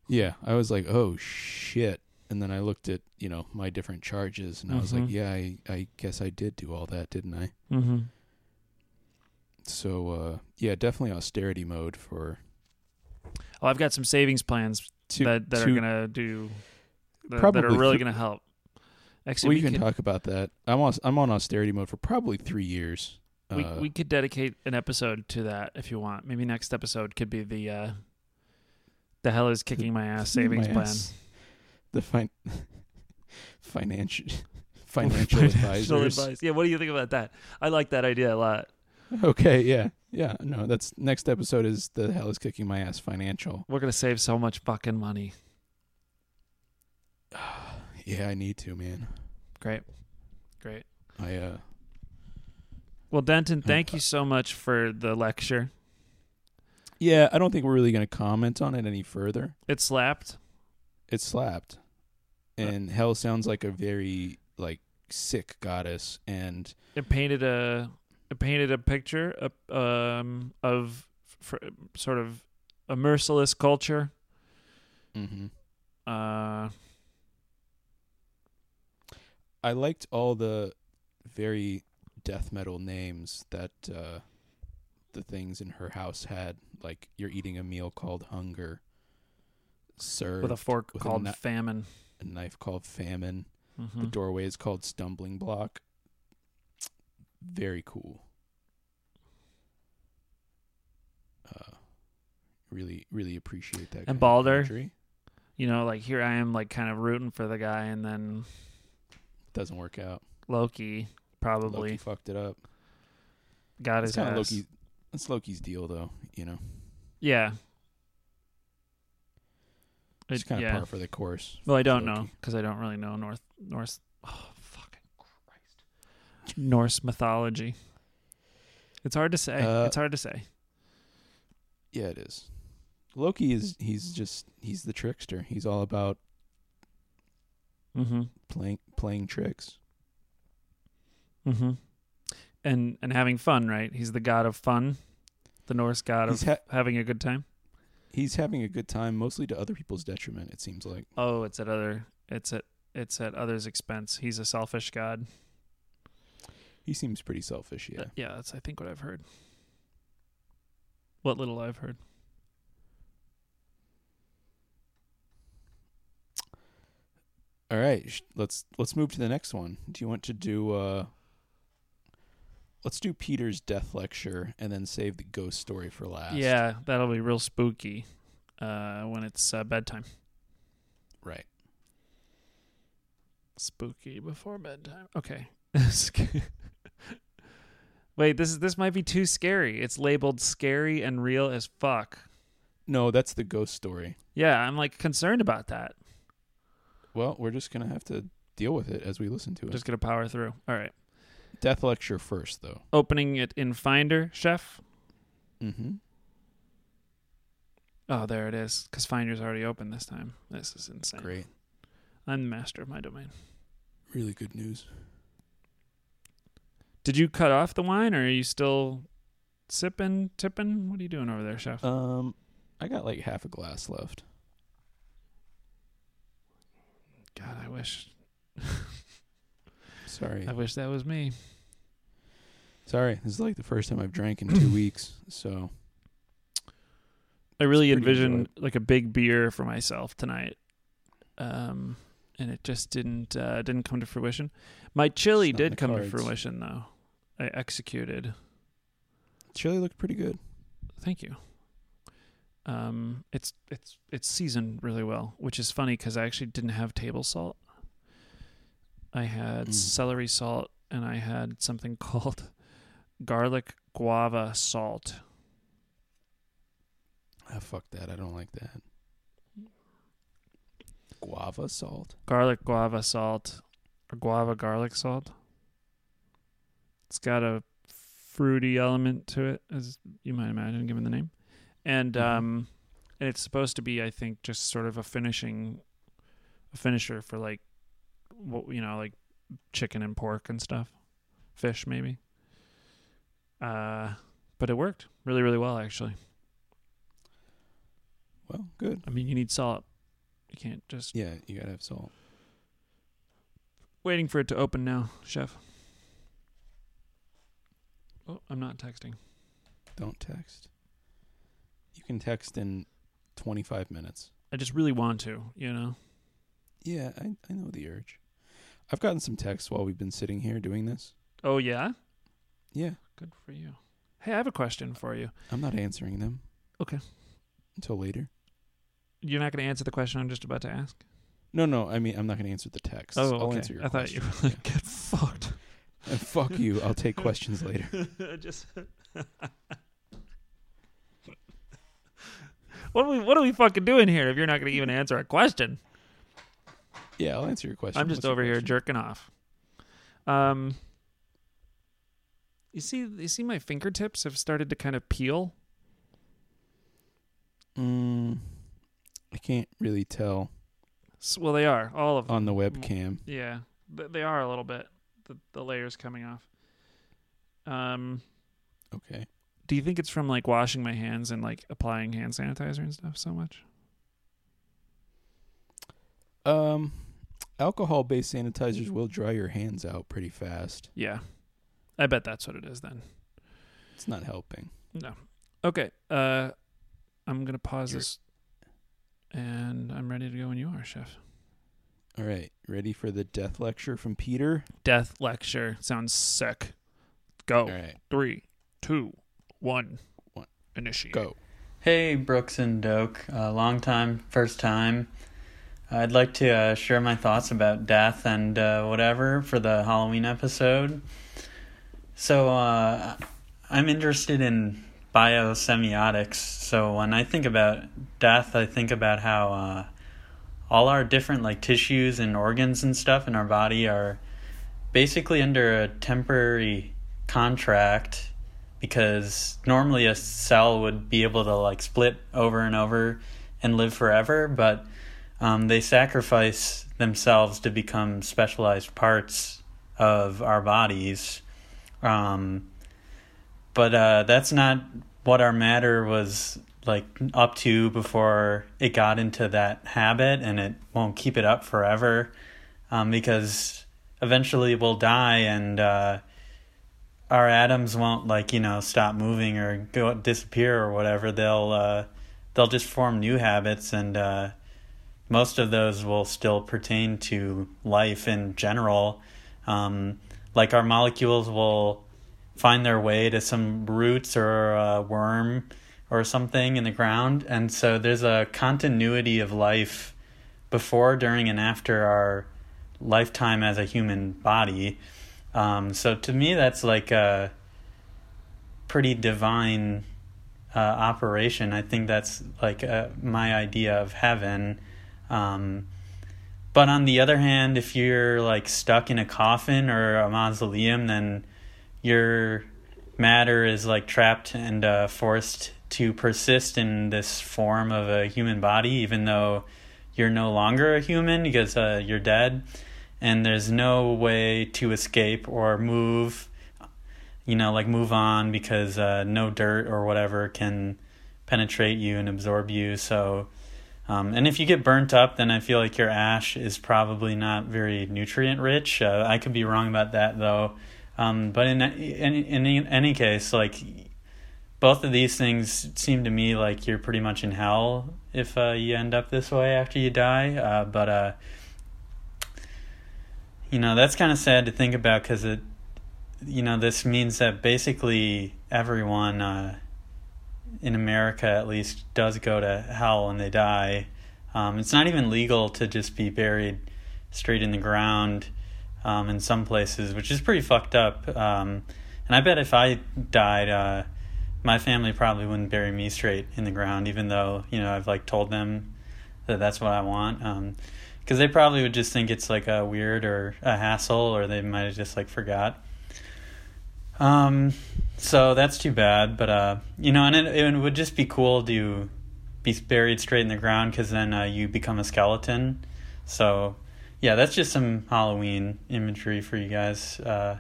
yeah. I was like, oh shit. And then I looked at you know my different charges, and I was like, Mhm. yeah, I I guess I did do all that, didn't I? Mm-hmm. So uh, yeah, definitely austerity mode for Well, I've got some savings plans two. that that are gonna do that, that are really th- gonna help. Actually, we, we, can could, talk about that. I'm on I'm on austerity mode for probably three years. we, Uh, we could dedicate an episode to that if you want. Maybe next episode could be the uh, the hell is kicking my ass savings my plan. ass. The fin- financial financial Financial advisors. advice. Yeah, what do you think about that? I like that idea a lot. Okay, yeah, yeah. No, that's next episode is the hell is kicking my ass financial. We're gonna save so much fucking money. Yeah, I need to, man. Great, great. I uh, Well, Denton, thank you so much for the lecture. yeah, I don't think we're really gonna comment on it any further. It slapped. It slapped, and hell sounds like a very like sick goddess, and It painted a it painted a picture of, um, of fr sort of a merciless culture. hmm Uh, I liked all the very death metal names that uh, the things in her house had. Like you're eating a meal called hunger, served with a fork with a called kni- famine. A knife called famine. The Mhm. doorway is called stumbling block. Very cool. Uh, really, really appreciate that. of Balder? You know, like here I am, like kind of rooting for the guy, and then It doesn't work out. Loki probably Loki fucked it up. got his kind ass. of Loki. That's Loki's deal, though. You know, Yeah. It's kind of yeah. par for the course. Well, I don't Loki. know because I don't really know North Norse. Oh, fucking Christ! Norse mythology. It's hard to say. Uh, it's hard to say. Yeah, it is. Loki is he's just he's the trickster. He's all about Mm-hmm. playing playing tricks. Mm-hmm. And and having fun, right? He's the god of fun, the Norse god He's of ha- having a good time. He's having a good time, mostly to other people's detriment. It seems like. Oh, it's at other. It's at it's at others' expense. He's a selfish god. He seems pretty selfish. Yeah. Uh, yeah, that's I think what I've heard. What little I've heard. All right, sh- let's let's move to the next one. Do you want to do? uh Let's do Peter's death lecture and then save the ghost story for last. Yeah, that'll be real spooky uh, when it's uh, bedtime. Right. Spooky before bedtime. Okay. Wait, this is this might be too scary. It's labeled scary and real as fuck. No, that's the ghost story. Yeah, I'm like concerned about that. Well, we're just gonna have to deal with it as we listen to it. Just gonna power through. All right. Death lecture first, though. Opening it in Finder, chef. Mm-hmm. Oh, there it is. Because Finder's already open this time. This is insane. Great. I'm the master of my domain. Really good news. Did you cut off the wine, or are you still sipping, tipping? What are you doing over there, chef? Um, I got like half a glass left. God, I wish. Sorry. I wish that was me. Sorry. This is like the first time I've drank in two weeks. So I really It's pretty envisioned like a big beer for myself tonight, um, and it just didn't uh, didn't come to fruition. My chili It's not in did the come to fruition, though. I executed. chili looked pretty good. Thank you. Um, it's it's it's seasoned really well, which is funny because I actually didn't have table salt. I had Mm. celery salt and I had something called garlic guava salt. Ah, fuck that. I don't like that. Guava salt. Garlic guava salt or guava garlic salt. It's got a fruity element to it, as you might imagine, given the name, and Mhm. um, and it's supposed to be, I think, just sort of a finishing, a finisher for like, what you know, like chicken and pork and stuff, fish maybe. Uh, but it worked really, really well actually. Well, good. I mean, you need salt. You can't just Yeah, you gotta have salt. Waiting for it to open now, chef. Oh, I'm not texting. Don't text. You can text in 25 minutes. I just really want to, you know. Yeah, I, I know the urge. I've gotten some texts while we've been sitting here doing this. Oh yeah, Yeah, good for you. Hey, I have a question for you. I'm not answering them. Okay. Until later. You're not going to answer the question I'm just about to ask. No, no, I mean, I'm not going to answer the text. Oh, I'll okay. answer your I thought you were like, get fucked. And fuck you. I'll take questions later. just. what are we? What are we fucking doing here? If you're not going to even answer a question, Yeah, I'll answer your question. I'm just What's over here question? jerking off. Um. You see, you see, my fingertips have started to kind of peel. Mm, I can't really tell S- Well, they are all of them. on the webcam. Yeah, they are a little bit. The the layers coming off. Um, Okay. do you think it's from like washing my hands and like applying hand sanitizer and stuff so much? Um, alcohol-based sanitizers will dry your hands out pretty fast. Yeah, I bet that's what it is then. It's not helping. No. Okay. Uh, I'm gonna pause Sure. this, and I'm ready to go when you are, chef. All right, ready for the death lecture from Peter? Death lecture sounds sick. Go. All right, Three, two, one. One. Initiate. go. Hey, Brooks and Doak. Uh, long time, first time. I'd like to uh, share my thoughts about death and uh, whatever for the Halloween episode. So, uh, I'm interested in biosemiotics. So, when I think about death, I think about how uh, all our different like tissues and organs and stuff in our body are basically under a temporary contract because normally a cell would be able to like split over and over and live forever, but um, they sacrifice themselves to become specialized parts of our bodies. Um, but uh, that's not what our matter was like up to before it got into that habit, and it won't keep it up forever um, because eventually we'll die and. Uh, our atoms won't like you know stop moving or go disappear or whatever they'll uh they'll just form new habits and uh most of those will still pertain to life in general um like our molecules will find their way to some roots or a worm or something in the ground and so there's a continuity of life before during and after our lifetime as a human body um, so to me, that's like a pretty divine uh, operation. I think that's like uh my idea of heaven. Um, but on the other hand, if you're like stuck in a coffin or a mausoleum, then your matter is like trapped and uh, forced to persist in this form of a human body, even though you're no longer a human because uh, you're dead. And there's no way to escape or move you know like move on because uh, no dirt or whatever can penetrate you and absorb you. So um, and if you get burnt up then i feel like your ash is probably not very nutrient rich. Uh, i could be wrong about that though. Um, but in, in in any case like both of these things seem to me like you're pretty much in hell if uh, you end up this way after you die. Uh, but uh, you know that's kind of sad to think about because it you know this means that basically everyone uh, in america at least does go to hell when they die. Um, it's not even legal to just be buried straight in the ground um, in some places which is pretty fucked up. Um, and i bet if i died uh, my family probably wouldn't bury me straight in the ground even though you know i've like told them that that's what i want. Um, because they probably would just think it's like a weird or a hassle or they might have just like forgot um so that's too bad but uh you know and it, it would just be cool to be buried straight in the ground because then uh, you become a skeleton so yeah that's just some halloween imagery for you guys uh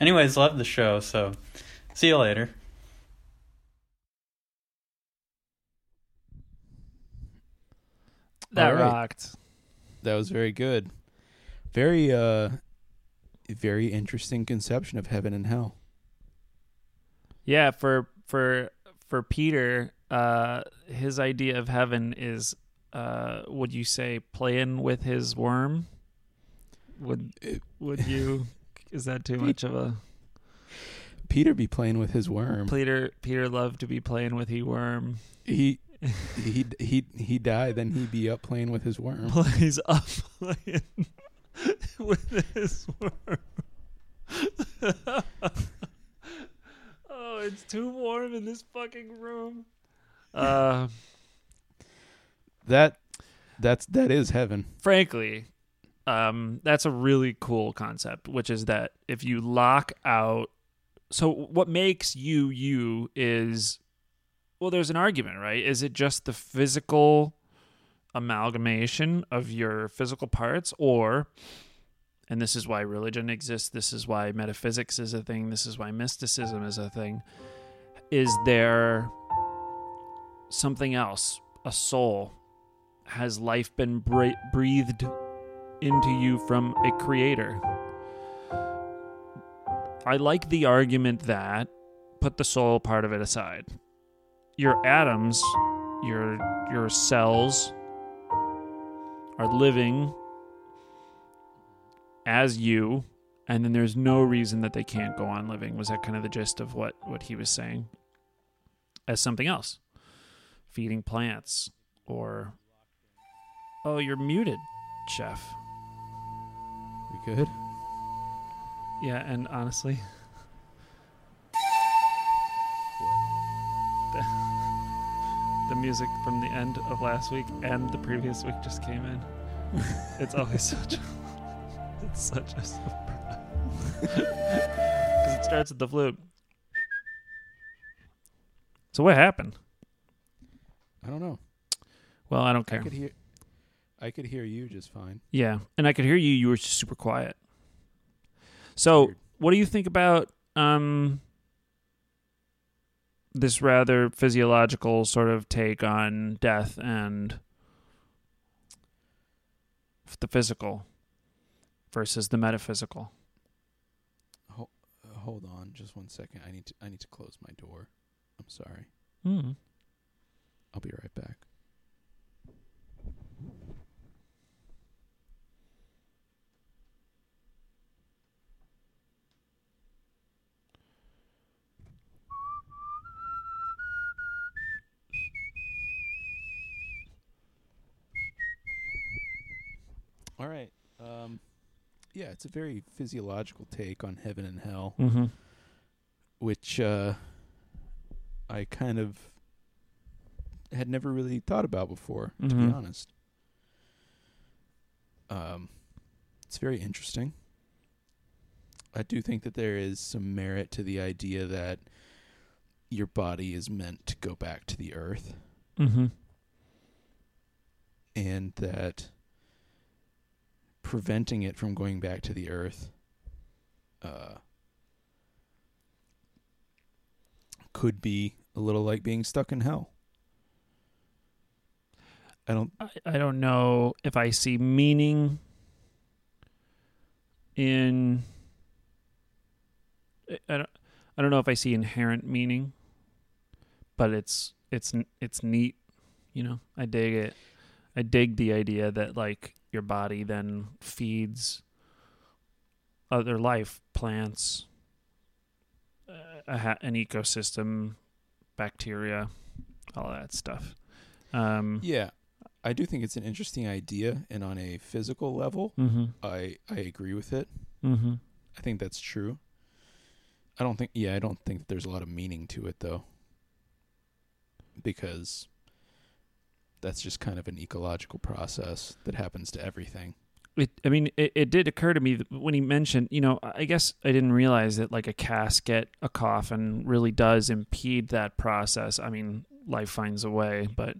anyways love the show so see you later That All right. rocked. That was very good. Very uh very interesting conception of heaven and hell. Yeah, for for for Peter, uh, his idea of heaven is, uh, would you say, playing with his worm? Would would you? Is that too much of a Peter be playing with his worm. Peter? Peter loved to be playing with he worm. He he he he died, then he be up playing with his worm. He's up playing with his worm. it's too warm in this fucking room. Uh. That that's that is heaven. frankly, um, that's a really cool concept, which is that if you lock out, so what makes you you is, well, there's an argument, right? Is it just the physical amalgamation of your physical parts, or, and this is why religion exists, this is why metaphysics is a thing, this is why mysticism is a thing, is there something else, a soul? Has life been bre- breathed into you from a creator? I like the argument that put the soul part of it aside. Your atoms, your your cells are living as you and then there's no reason that they can't go on living. Was that kind of the gist of what what he was saying? As something else. Feeding plants or Oh, you're muted, chef. We good? Yeah, and honestly, the, the music from the end of last week and the previous week just came in. It's always such a, it's such a surprise. Because it starts with the flute. So what happened? I don't know. Well, I don't care. I could hear I could hear you just fine. Yeah, and I could hear you. You were just super quiet. So, Weird. what do you think about um this rather physiological sort of take on death and the physical versus the metaphysical? Uh, hold on, just one second. I need to I need to close my door. I'm sorry. Hmm. I'll be right back. All right. Um, yeah, it's a very physiological take on heaven and hell Mm-hmm. which uh, I kind of had never really thought about before, to be Mhm. honest. Um, it's very interesting. I do think that there is some merit to the idea that your body is meant to go back to the earth, Mm-hmm. and that preventing it from going back to the earth uh, could be a little like being stuck in hell. I don't. I, I don't know if I see meaning in I- don't I don't know if I see inherent meaning, but it's it's it's neat, you know. I dig it. I dig the idea that like your body then feeds other life, plants, uh, a ha- an ecosystem, bacteria, all that stuff. Um, Yeah, I do think it's an interesting idea, and on a physical level, mm-hmm, I I agree with it. mm-hmm. I think that's true. I don't think. Yeah, I don't think there's a lot of meaning to it though, because that's just kind of an ecological process that happens to everything. It, I mean, it, it did occur to me that when he mentioned, you know, I guess I didn't realize that like a casket, a coffin really does impede that process. I mean, life finds a way, but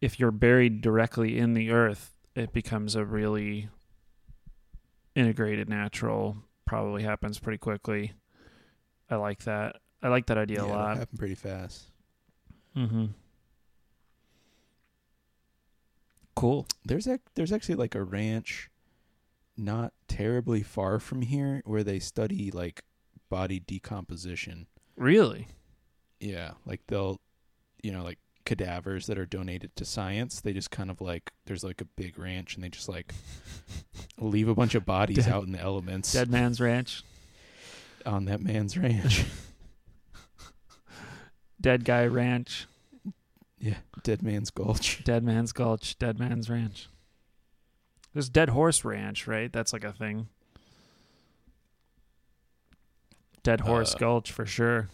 if you're buried directly in the earth, it becomes a really integrated, natural, probably happens pretty quickly. I like that. I like that idea a yeah, lot. That happened pretty fast. Mm-hmm. Cool. There's ac- there's actually like a ranch not terribly far from here where they study like body decomposition. Really? Yeah, like they'll, you know, like cadavers that are donated to science. They just kind of like there's like a big ranch and they just like leave a bunch of bodies Dead- out in the elements Dead Man's Ranch, on that man's ranch. Dead Guy Ranch, yeah, Dead Man's Gulch. Dead Man's Gulch, Dead Man's Ranch. There's Dead Horse Ranch, right? That's like a thing. Dead Horse Uh, Gulch for sure.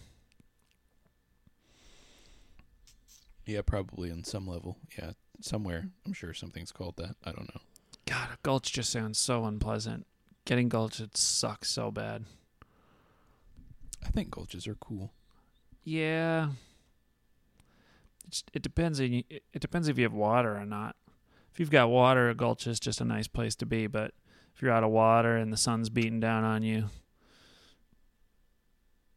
Yeah, probably on some level. Yeah, somewhere. I'm sure something's called that. I don't know. God, a gulch just sounds so unpleasant. Getting gulch it sucks so bad. I think gulches are cool. Yeah. It depends. you- It depends if you have water or not. If you've got water, a gulch is just a nice place to be. But if you're out of water and the sun's beating down on you,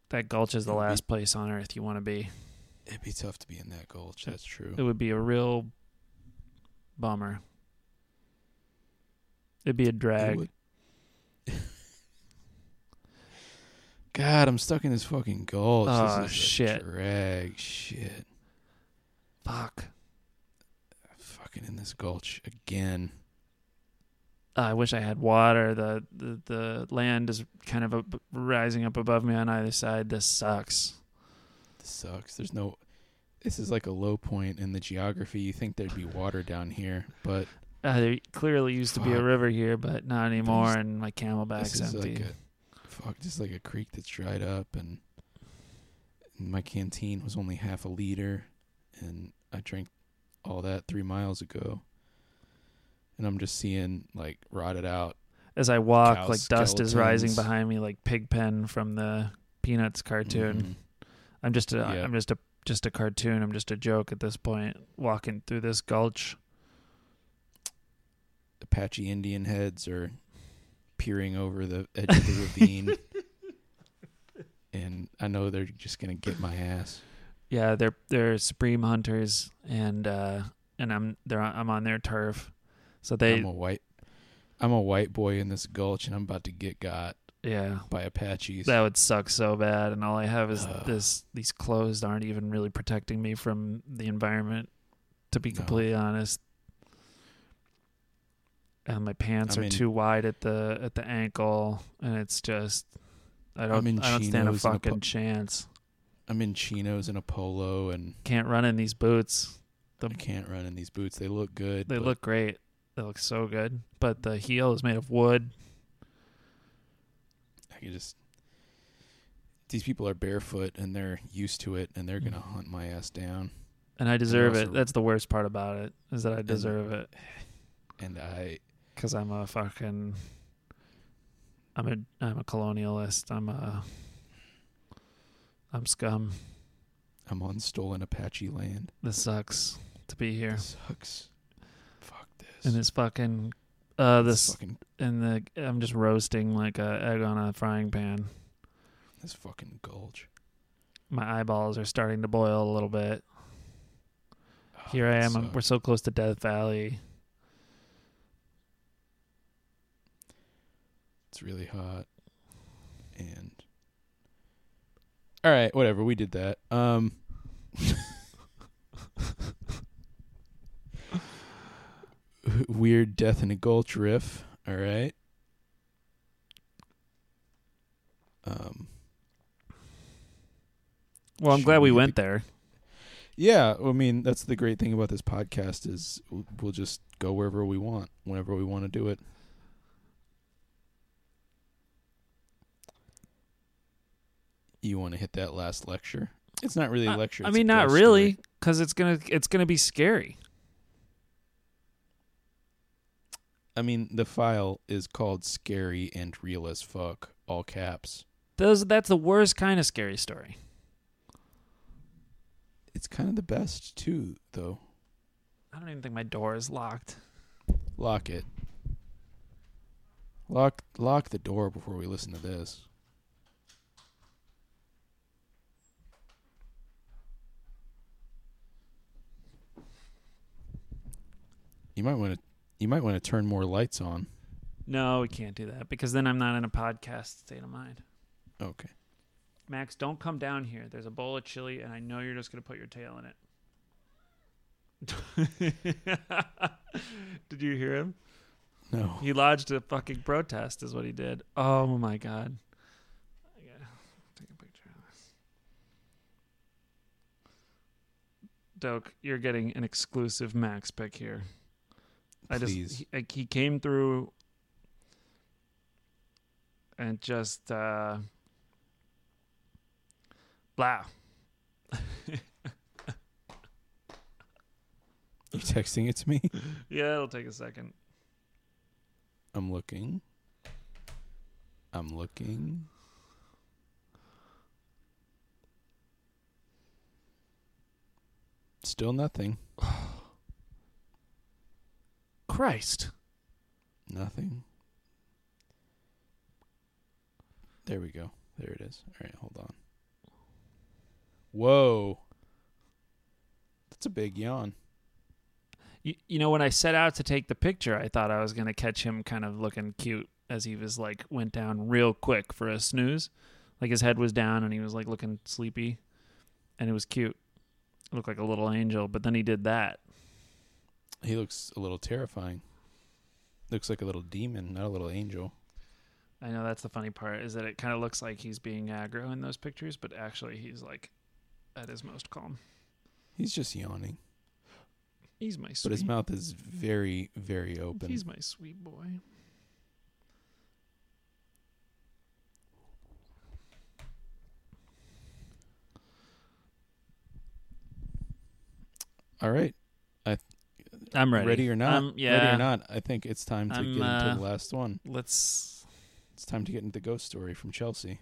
that gulch is the last place on earth you want to be. It'd be tough to be in that gulch. That's true. It would be a real bummer. It'd be a drag. God, I'm stuck in this fucking gulch. Oh, this is shit. Drag. Shit. Fuck. Fucking in this gulch again. I wish I had water. The, the the land is kind of up, rising up above me on either side. This sucks. This sucks. There's no. This is like a low point in the geography. You think there'd be water down here, but Uh, there clearly used to be a river here, but not anymore. There's- and my CamelBak's this is empty. like a fuck, just like a creek that's dried up, and, and my canteen was only half a liter, and I drank all that three miles ago, and I'm just seeing like rotted out. As I walk, like dust is rising behind me, like Pigpen from the Peanuts cartoon. Mhm. I'm just a, Yeah. am just a, just a cartoon. I'm just a joke at this point. Walking through this gulch. Apache Indian heads are peering over the edge of the ravine, and I know they're just gonna get my ass. Yeah, they're they're supreme hunters, and uh, and I'm they're I'm on their turf, so they I'm a white, I'm a white boy in this gulch, and I'm about to get got yeah by Apaches. that would suck so bad. And all I have is Ugh. this these clothes aren't even really protecting me from the environment. To be No. completely honest, and my pants I'm are in- too wide at the at the ankle, and it's just I don't I don't stand a and a fucking chance. I'm in chinos and a polo, and Can't run in these boots. The I can't run in these boots. They look good. They but look great. They look so good. But the heel is made of wood. I can just. These people are barefoot and they're used to it, and they're gonna Mhm. hunt my ass down. And I deserve also- it. That's the worst part about it, is that I deserve it. And I, Because I'm a fucking. I'm a I'm a colonialist. I'm a. I'm scum. I'm on stolen Apache land. This sucks to be here. This sucks. Fuck this. And this fucking. Uh, This this fucking and the I'm just roasting like a egg on a frying pan. this fucking gulch. My eyeballs are starting to boil a little bit. Oh, Here I am. I'm, we're so close to Death Valley. It's really hot. And all right, whatever. We did that. Um. Weird death in a gulch riff. All right. Um. Well, I'm glad we we went there. Yeah, I mean that's the great thing about this podcast is we'll just go wherever we want, whenever we want to do it. You want to hit that last lecture? It's not really a lecture. I mean, not really, because it's gonna it's gonna be scary. I mean, the file is called "Scary and Real as Fuck," all caps. Those that's the worst kind of scary story. It's kind of the best too, though. I don't even think my door is locked. Lock it. Lock lock the door before we listen to this. You might want to you might want to turn more lights on. No, we can't do that because then I'm not in a podcast state of mind. Okay. Max, don't come down here. There's a bowl of chili, and I know you're just gonna put your tail in it. did you hear him? No. He lodged a fucking protest, is what he did. Oh my god. I gotta take a picture of this. Doke, you're getting an exclusive Max pick here. I just he, like, he came through and just uh blah. You're texting it to me? Yeah, it'll take a second. I'm looking. I'm looking. Still nothing. Christ. Nothing. There we go. There it is. All right, hold on. Whoa. That's a big yawn. You, you know, when I set out to take the picture, I thought I was going to catch him kind of looking cute as he was like went down real quick for a snooze. Like his head was down and he was like looking sleepy and it was cute. It looked like a little angel, but then he did that. He looks a little terrifying. Looks like a little demon, not a little angel. I know that's the funny part is that it kind of looks like he's being aggro in those pictures, but actually he's like at his most calm. He's just yawning. He's my sweet. But his mouth is very, very open. He's my sweet boy. All right. I'm ready. Ready or not? Um, yeah. Ready or not? I think it's time to I'm, get uh, into the last one. Let's It's time to get into the ghost story from Chelsea.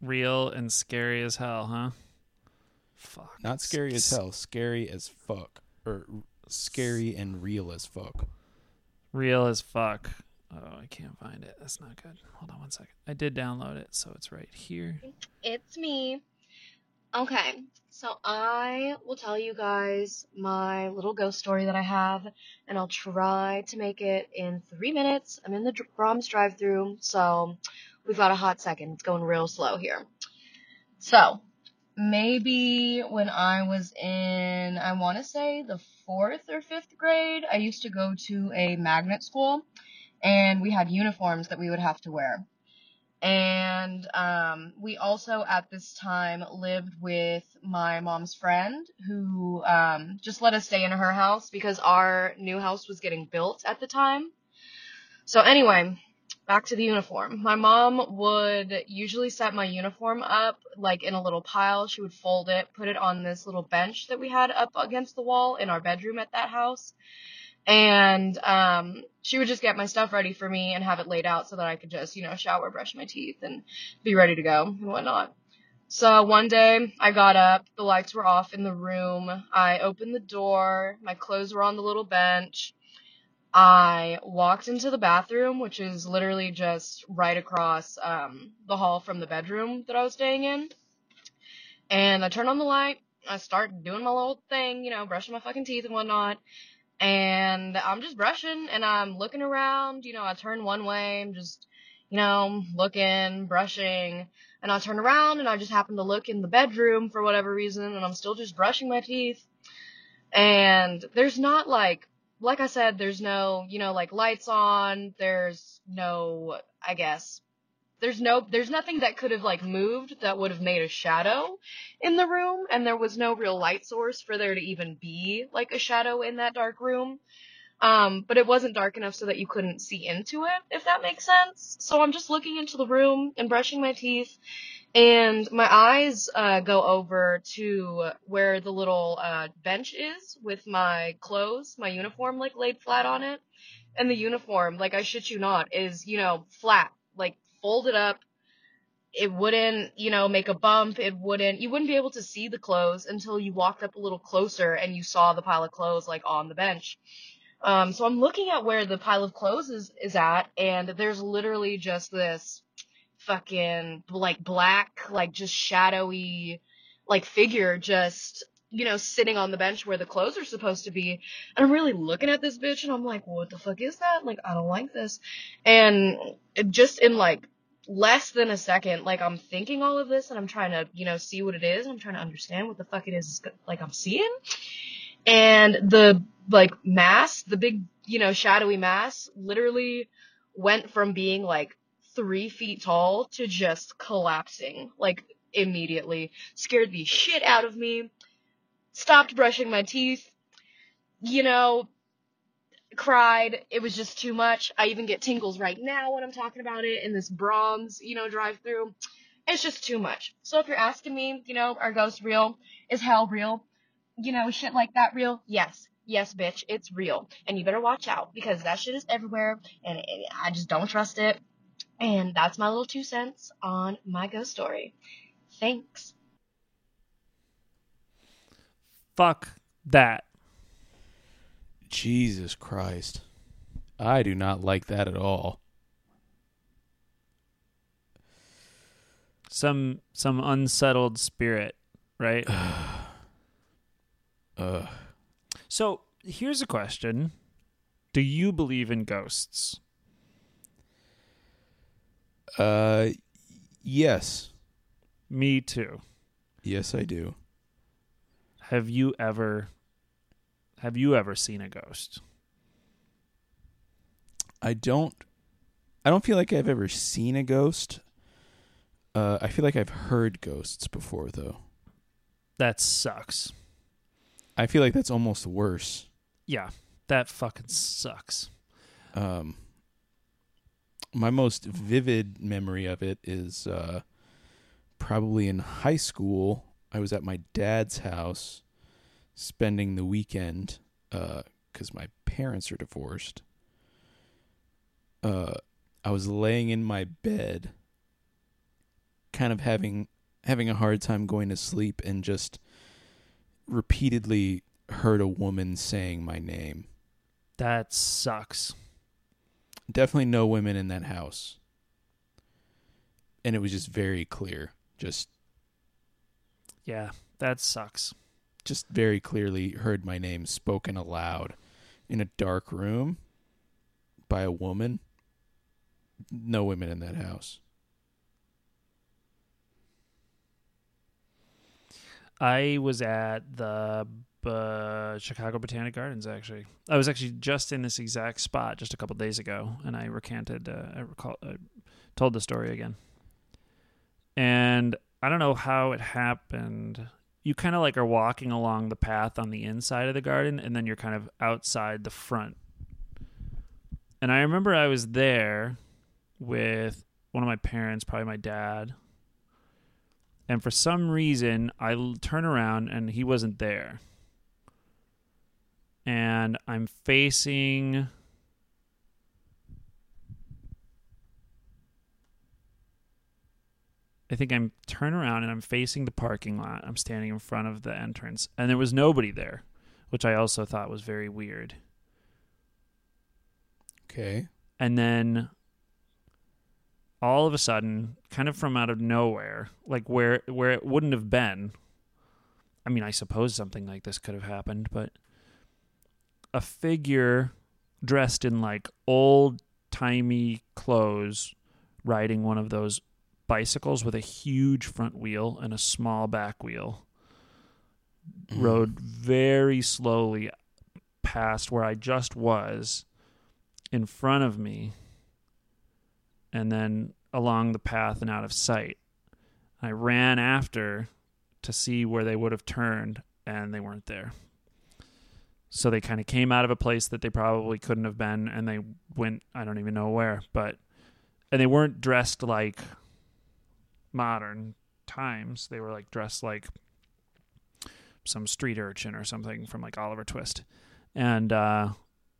real and scary as hell, huh? Fuck. Not scary as hell, scary as fuck. Or r- scary and real as fuck. Real as fuck. Oh, I can't find it. That's not good. Hold on one second. I did download it, so it's right here. It's me. Okay, so I will tell you guys my little ghost story that I have, and I'll try to make it in three minutes. I'm in the Braum's drive through, so we've got a hot second. It's going real slow here. So, maybe when I was in, I want to say the fourth or fifth grade, I used to go to a magnet school, and we had uniforms that we would have to wear and um, we also at this time lived with my mom's friend who um, just let us stay in her house because our new house was getting built at the time. So anyway back to the uniform. My mom would usually set my uniform up like in a little pile. She would fold it put it on this little bench that we had up against the wall in our bedroom at that house and um, she would just get my stuff ready for me and have it laid out so that I could just, you know, shower, brush my teeth, and be ready to go and whatnot. So one day I got up, the lights were off in the room. I opened the door, my clothes were on the little bench. I walked into the bathroom, which is literally just right across um, the hall from the bedroom that I was staying in. And I turned on the light. I start doing my little thing, you know, brushing my fucking teeth and whatnot and I'm just brushing and I'm looking around. You know, I turn one way, I'm just, you know, looking, brushing, and I turn around and I just happen to look in the bedroom for whatever reason, and I'm still just brushing my teeth. And there's not like, like I said, there's no, you know, like lights on, there's no, I guess, there's no, there's nothing that could have like moved that would have made a shadow in the room, and there was no real light source for there to even be like a shadow in that dark room. Um, but it wasn't dark enough so that you couldn't see into it, if that makes sense. So I'm just looking into the room and brushing my teeth, and my eyes uh, go over to where the little uh, bench is with my clothes, my uniform like laid flat on it, and the uniform, like I shit you not, is you know flat, like folded up it wouldn't, you know, make a bump. It wouldn't, you wouldn't be able to see the clothes until you walked up a little closer and you saw the pile of clothes like on the bench. Um, so I'm looking at where the pile of clothes is, is at and there's literally just this fucking like black, like just shadowy, like figure just you know, sitting on the bench where the clothes are supposed to be. And I'm really looking at this bitch and I'm like, what the fuck is that? Like, I don't like this. And it just in like less than a second, like I'm thinking all of this and I'm trying to, you know, see what it is. I'm trying to understand what the fuck it is, like I'm seeing. And the, like, mass, the big, you know, shadowy mass literally went from being like three feet tall to just collapsing, like, immediately. Scared the shit out of me stopped brushing my teeth, you know, cried. It was just too much. I even get tingles right now when I'm talking about it in this Braum's, you know, drive through. It's just too much. So if you're asking me, you know, are ghosts real? Is hell real? You know, shit like that real? Yes. Yes, bitch, it's real. And you better watch out because that shit is everywhere and I just don't trust it. And that's my little two cents on my ghost story. Thanks. Fuck that. Jesus Christ. I do not like that at all. Some some unsettled spirit, right? Ugh. So here's a question: Do you believe in ghosts? Uh, yes. Me too. Yes, I do. Have you ever have you ever seen a ghost? I don't. I don't feel like I've ever seen a ghost. Uh, I feel like I've heard ghosts before, though. That sucks. I feel like that's almost worse. Yeah, that fucking sucks. Um, my most vivid memory of it is uh, probably in high school. I was at my dad's house spending the weekend uh, because uh, my parents are divorced. Uh, I was laying in my bed, kind of having having a hard time going to sleep, and just repeatedly heard a woman saying my name. That sucks. Definitely no women in that house. And it was just very clear. Just Yeah, that sucks. Just very clearly heard my name spoken aloud in a dark room by a woman. No women in that house. I was at the uh, Chicago Botanic Gardens. Actually, I was actually just in this exact spot just a couple days ago, and I recanted. Uh, I recall, uh, told the story again, and I don't know how it happened. You kind of like are walking along the path on the inside of the garden, and then you're kind of outside the front. And I remember I was there with one of my parents, probably my dad, and for some reason I turn around and he wasn't there. And I'm facing I think I'm turn around and I'm facing the parking lot. I'm standing in front of the entrance and there was nobody there, which I also thought was very weird. Okay. And then all of a sudden, kind of from out of nowhere, like where where it wouldn't have been. I mean, I suppose something like this could have happened, but a figure dressed in like old timey clothes riding one of those bicycles with a huge front wheel and a small back wheel Mm. rode very slowly past where I just was in front of me and then along the path and out of sight. I ran after to see where they would have turned and they weren't there. So they kind of came out of a place that they probably couldn't have been and they went I don't even know where, but and they weren't dressed like modern times. They were like dressed like some street urchin or something from like Oliver Twist. And uh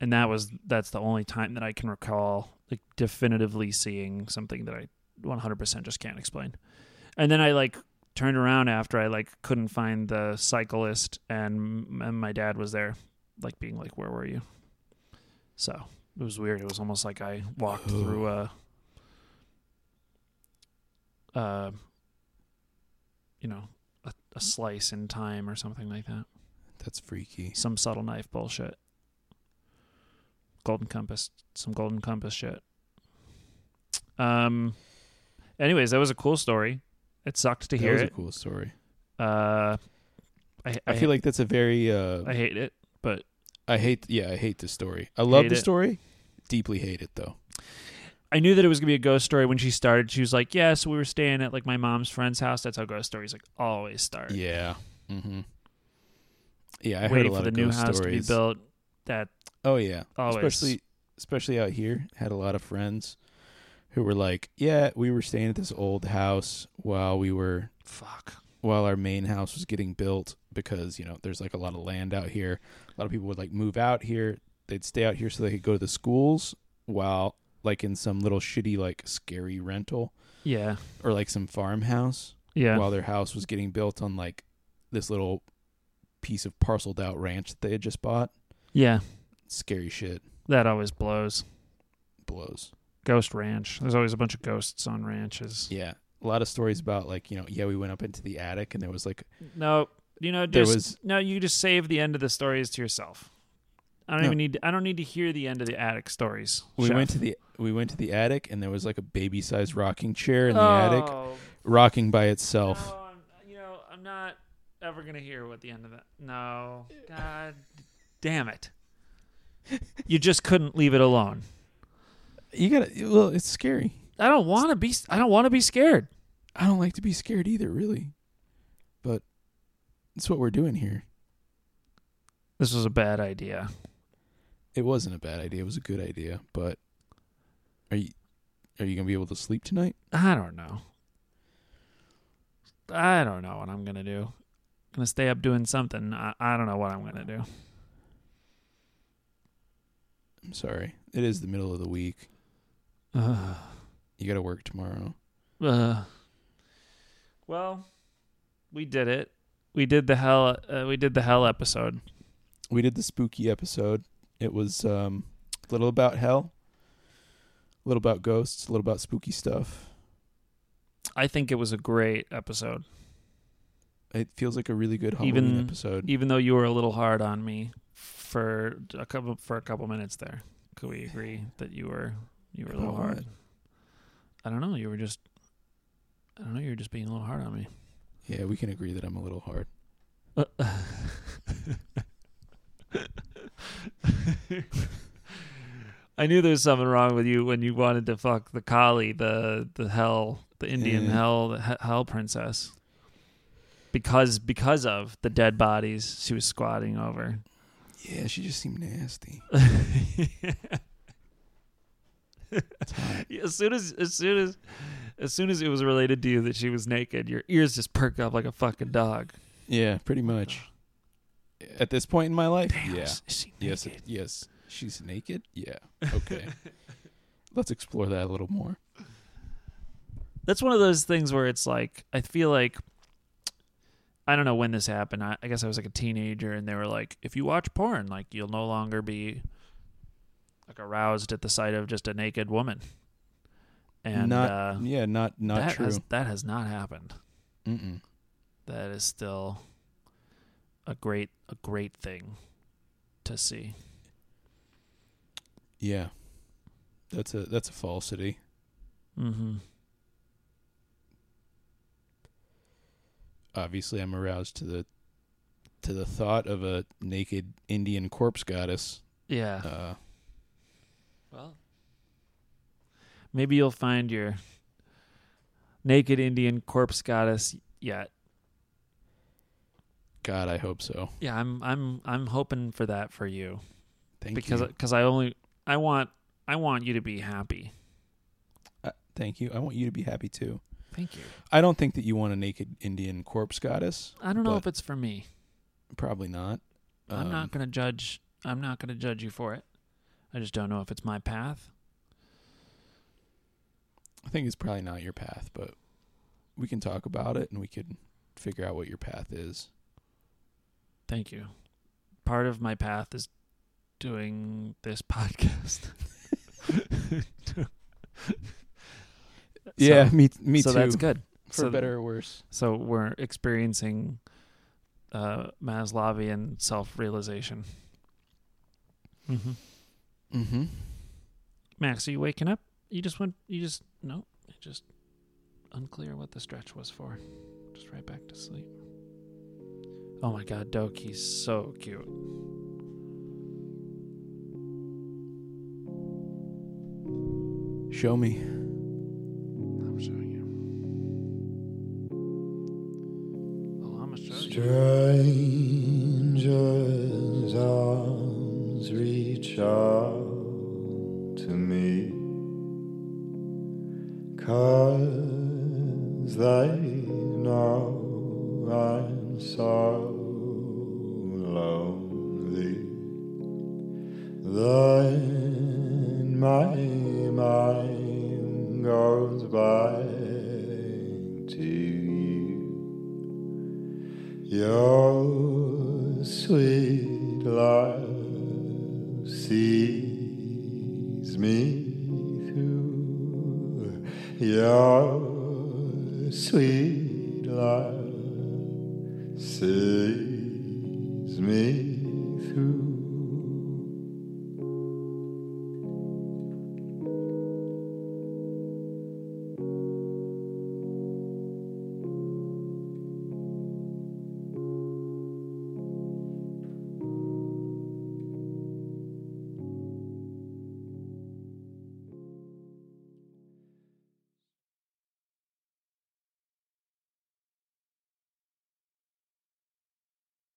and that was that's the only time that I can recall like definitively seeing something that I 100% just can't explain. And then I like turned around after I like couldn't find the cyclist and, and my dad was there like being like where were you? So, it was weird. It was almost like I walked through a uh you know, a, a slice in time or something like that. That's freaky. Some subtle knife bullshit. Golden compass, some golden compass shit. Um. Anyways, that was a cool story. It sucked to that hear That was it. a cool story. Uh, I, I, feel like that's a very uh I hate it, but I hate yeah, I hate the story. I love the it. story. Deeply hate it though. I knew that it was gonna be a ghost story when she started. She was like, "Yeah, so we were staying at like my mom's friend's house. That's how ghost stories like always start. Yeah. Mm-hmm. Yeah, I heard a lot for the of new ghost house stories. to be built. That Oh yeah. always Especially especially out here, had a lot of friends who were like, "Yeah, we were staying at this old house while we were fuck. while our main house was getting built because, you know, there's like a lot of land out here. A lot of people would like move out here. They'd stay out here so they could go to the schools while like in some little shitty like scary rental Yeah, or like some farmhouse yeah, while their house was getting built on like this little piece of parceled out ranch that they had just bought. yeah. Scary shit That always blows. blows. Ghost ranch. There's always a bunch of ghosts on ranches. Yeah. A lot of stories about like, you know, yeah, we went up into the attic and there was like No, you know, There was- no. You just save the end of the stories to yourself. I don't No. even need. I don't need to hear the end of the attic stories. we Chef. went to the we went to the attic and there was like a baby sized rocking chair in the attic Oh, rocking by itself. No, I'm, you know, I'm not ever gonna hear what the end of that. No, God, damn it! You just couldn't leave it alone. You gotta well, it's scary. I don't want to be. I don't want to be scared. I don't like to be scared either, really. But it's what we're doing here. This was a bad idea. It wasn't a bad idea, it was a good idea, but are you are you gonna be able to sleep tonight? I don't know. I don't know what I'm gonna do. I'm gonna stay up doing something. I, I don't know what I'm gonna do. I'm sorry. It is the middle of the week. Ugh. You gotta work tomorrow. Ugh. well, we did it. We did the hell. Uh, we did the hell episode. We did the spooky episode. It was um a little about hell, a little about ghosts, a little about spooky stuff. I think it was a great episode. It feels like a really good Halloween Even- episode. even though you were a little hard on me for a couple for a couple minutes there. Could we agree that you were you were a little hard? what? I don't know. You were just I don't know. You were just being a little hard on me. Yeah, we can agree that I'm a little hard. I knew there was something wrong with you when you wanted to fuck the Kali, the the hell, the Indian Yeah. hell, the hell princess. Because because of the dead bodies she was squatting over. Yeah, she just seemed nasty. Yeah, as soon as as soon as as soon as it was related to you that she was naked, your ears just perk up like a fucking dog. Yeah, pretty much. At this point in my life, Damn, yeah. is she Yes, naked? yes. She's naked? Yeah. Okay. Let's explore that a little more. That's one of those things where it's like I feel like I don't know when this happened. I, I guess I was like a teenager, and they were like, if you watch porn, like you'll no longer be like aroused at the sight of just a naked woman. And not uh, yeah, not not that true. has that has not happened. Mm-mm. That is still a great a great thing to see. Yeah. That's a that's a falsity. Mm-hmm. Obviously, I'm aroused to the to the thought of a naked Indian corpse goddess. Yeah. Uh, Well, maybe you'll find your naked Indian corpse goddess yet. God, I hope so. Yeah, I'm I'm I'm hoping for that for you Thank because you. because because I only I want I want you to be happy. Uh, thank you. I want you to be happy too. Thank you. I don't think that you want a naked Indian corpse goddess. I don't know if it's for me. Probably not. I'm Um, not going to judge I'm not going to judge you for it. I just don't know if it's my path. I think it's probably not your path, but we can talk about it and we can figure out what your path is. Thank you. Part of my path is doing this podcast. yeah, So- me me so too. that's good. for So- better or worse. So we're experiencing uh, Maslowian self-realization. Mm-hmm. Mm-hmm. Max, are you waking up? You just went. You just no. Just unclear what the stretch was for. Just right back to sleep. Oh my God, Doke, he's so cute. Show me. I'm showing you. Oh, I'm you. Strangers' arms reach out to me, 'cause they know I'm so Then my mind goes back to you. Your sweet love sees me through. Your sweet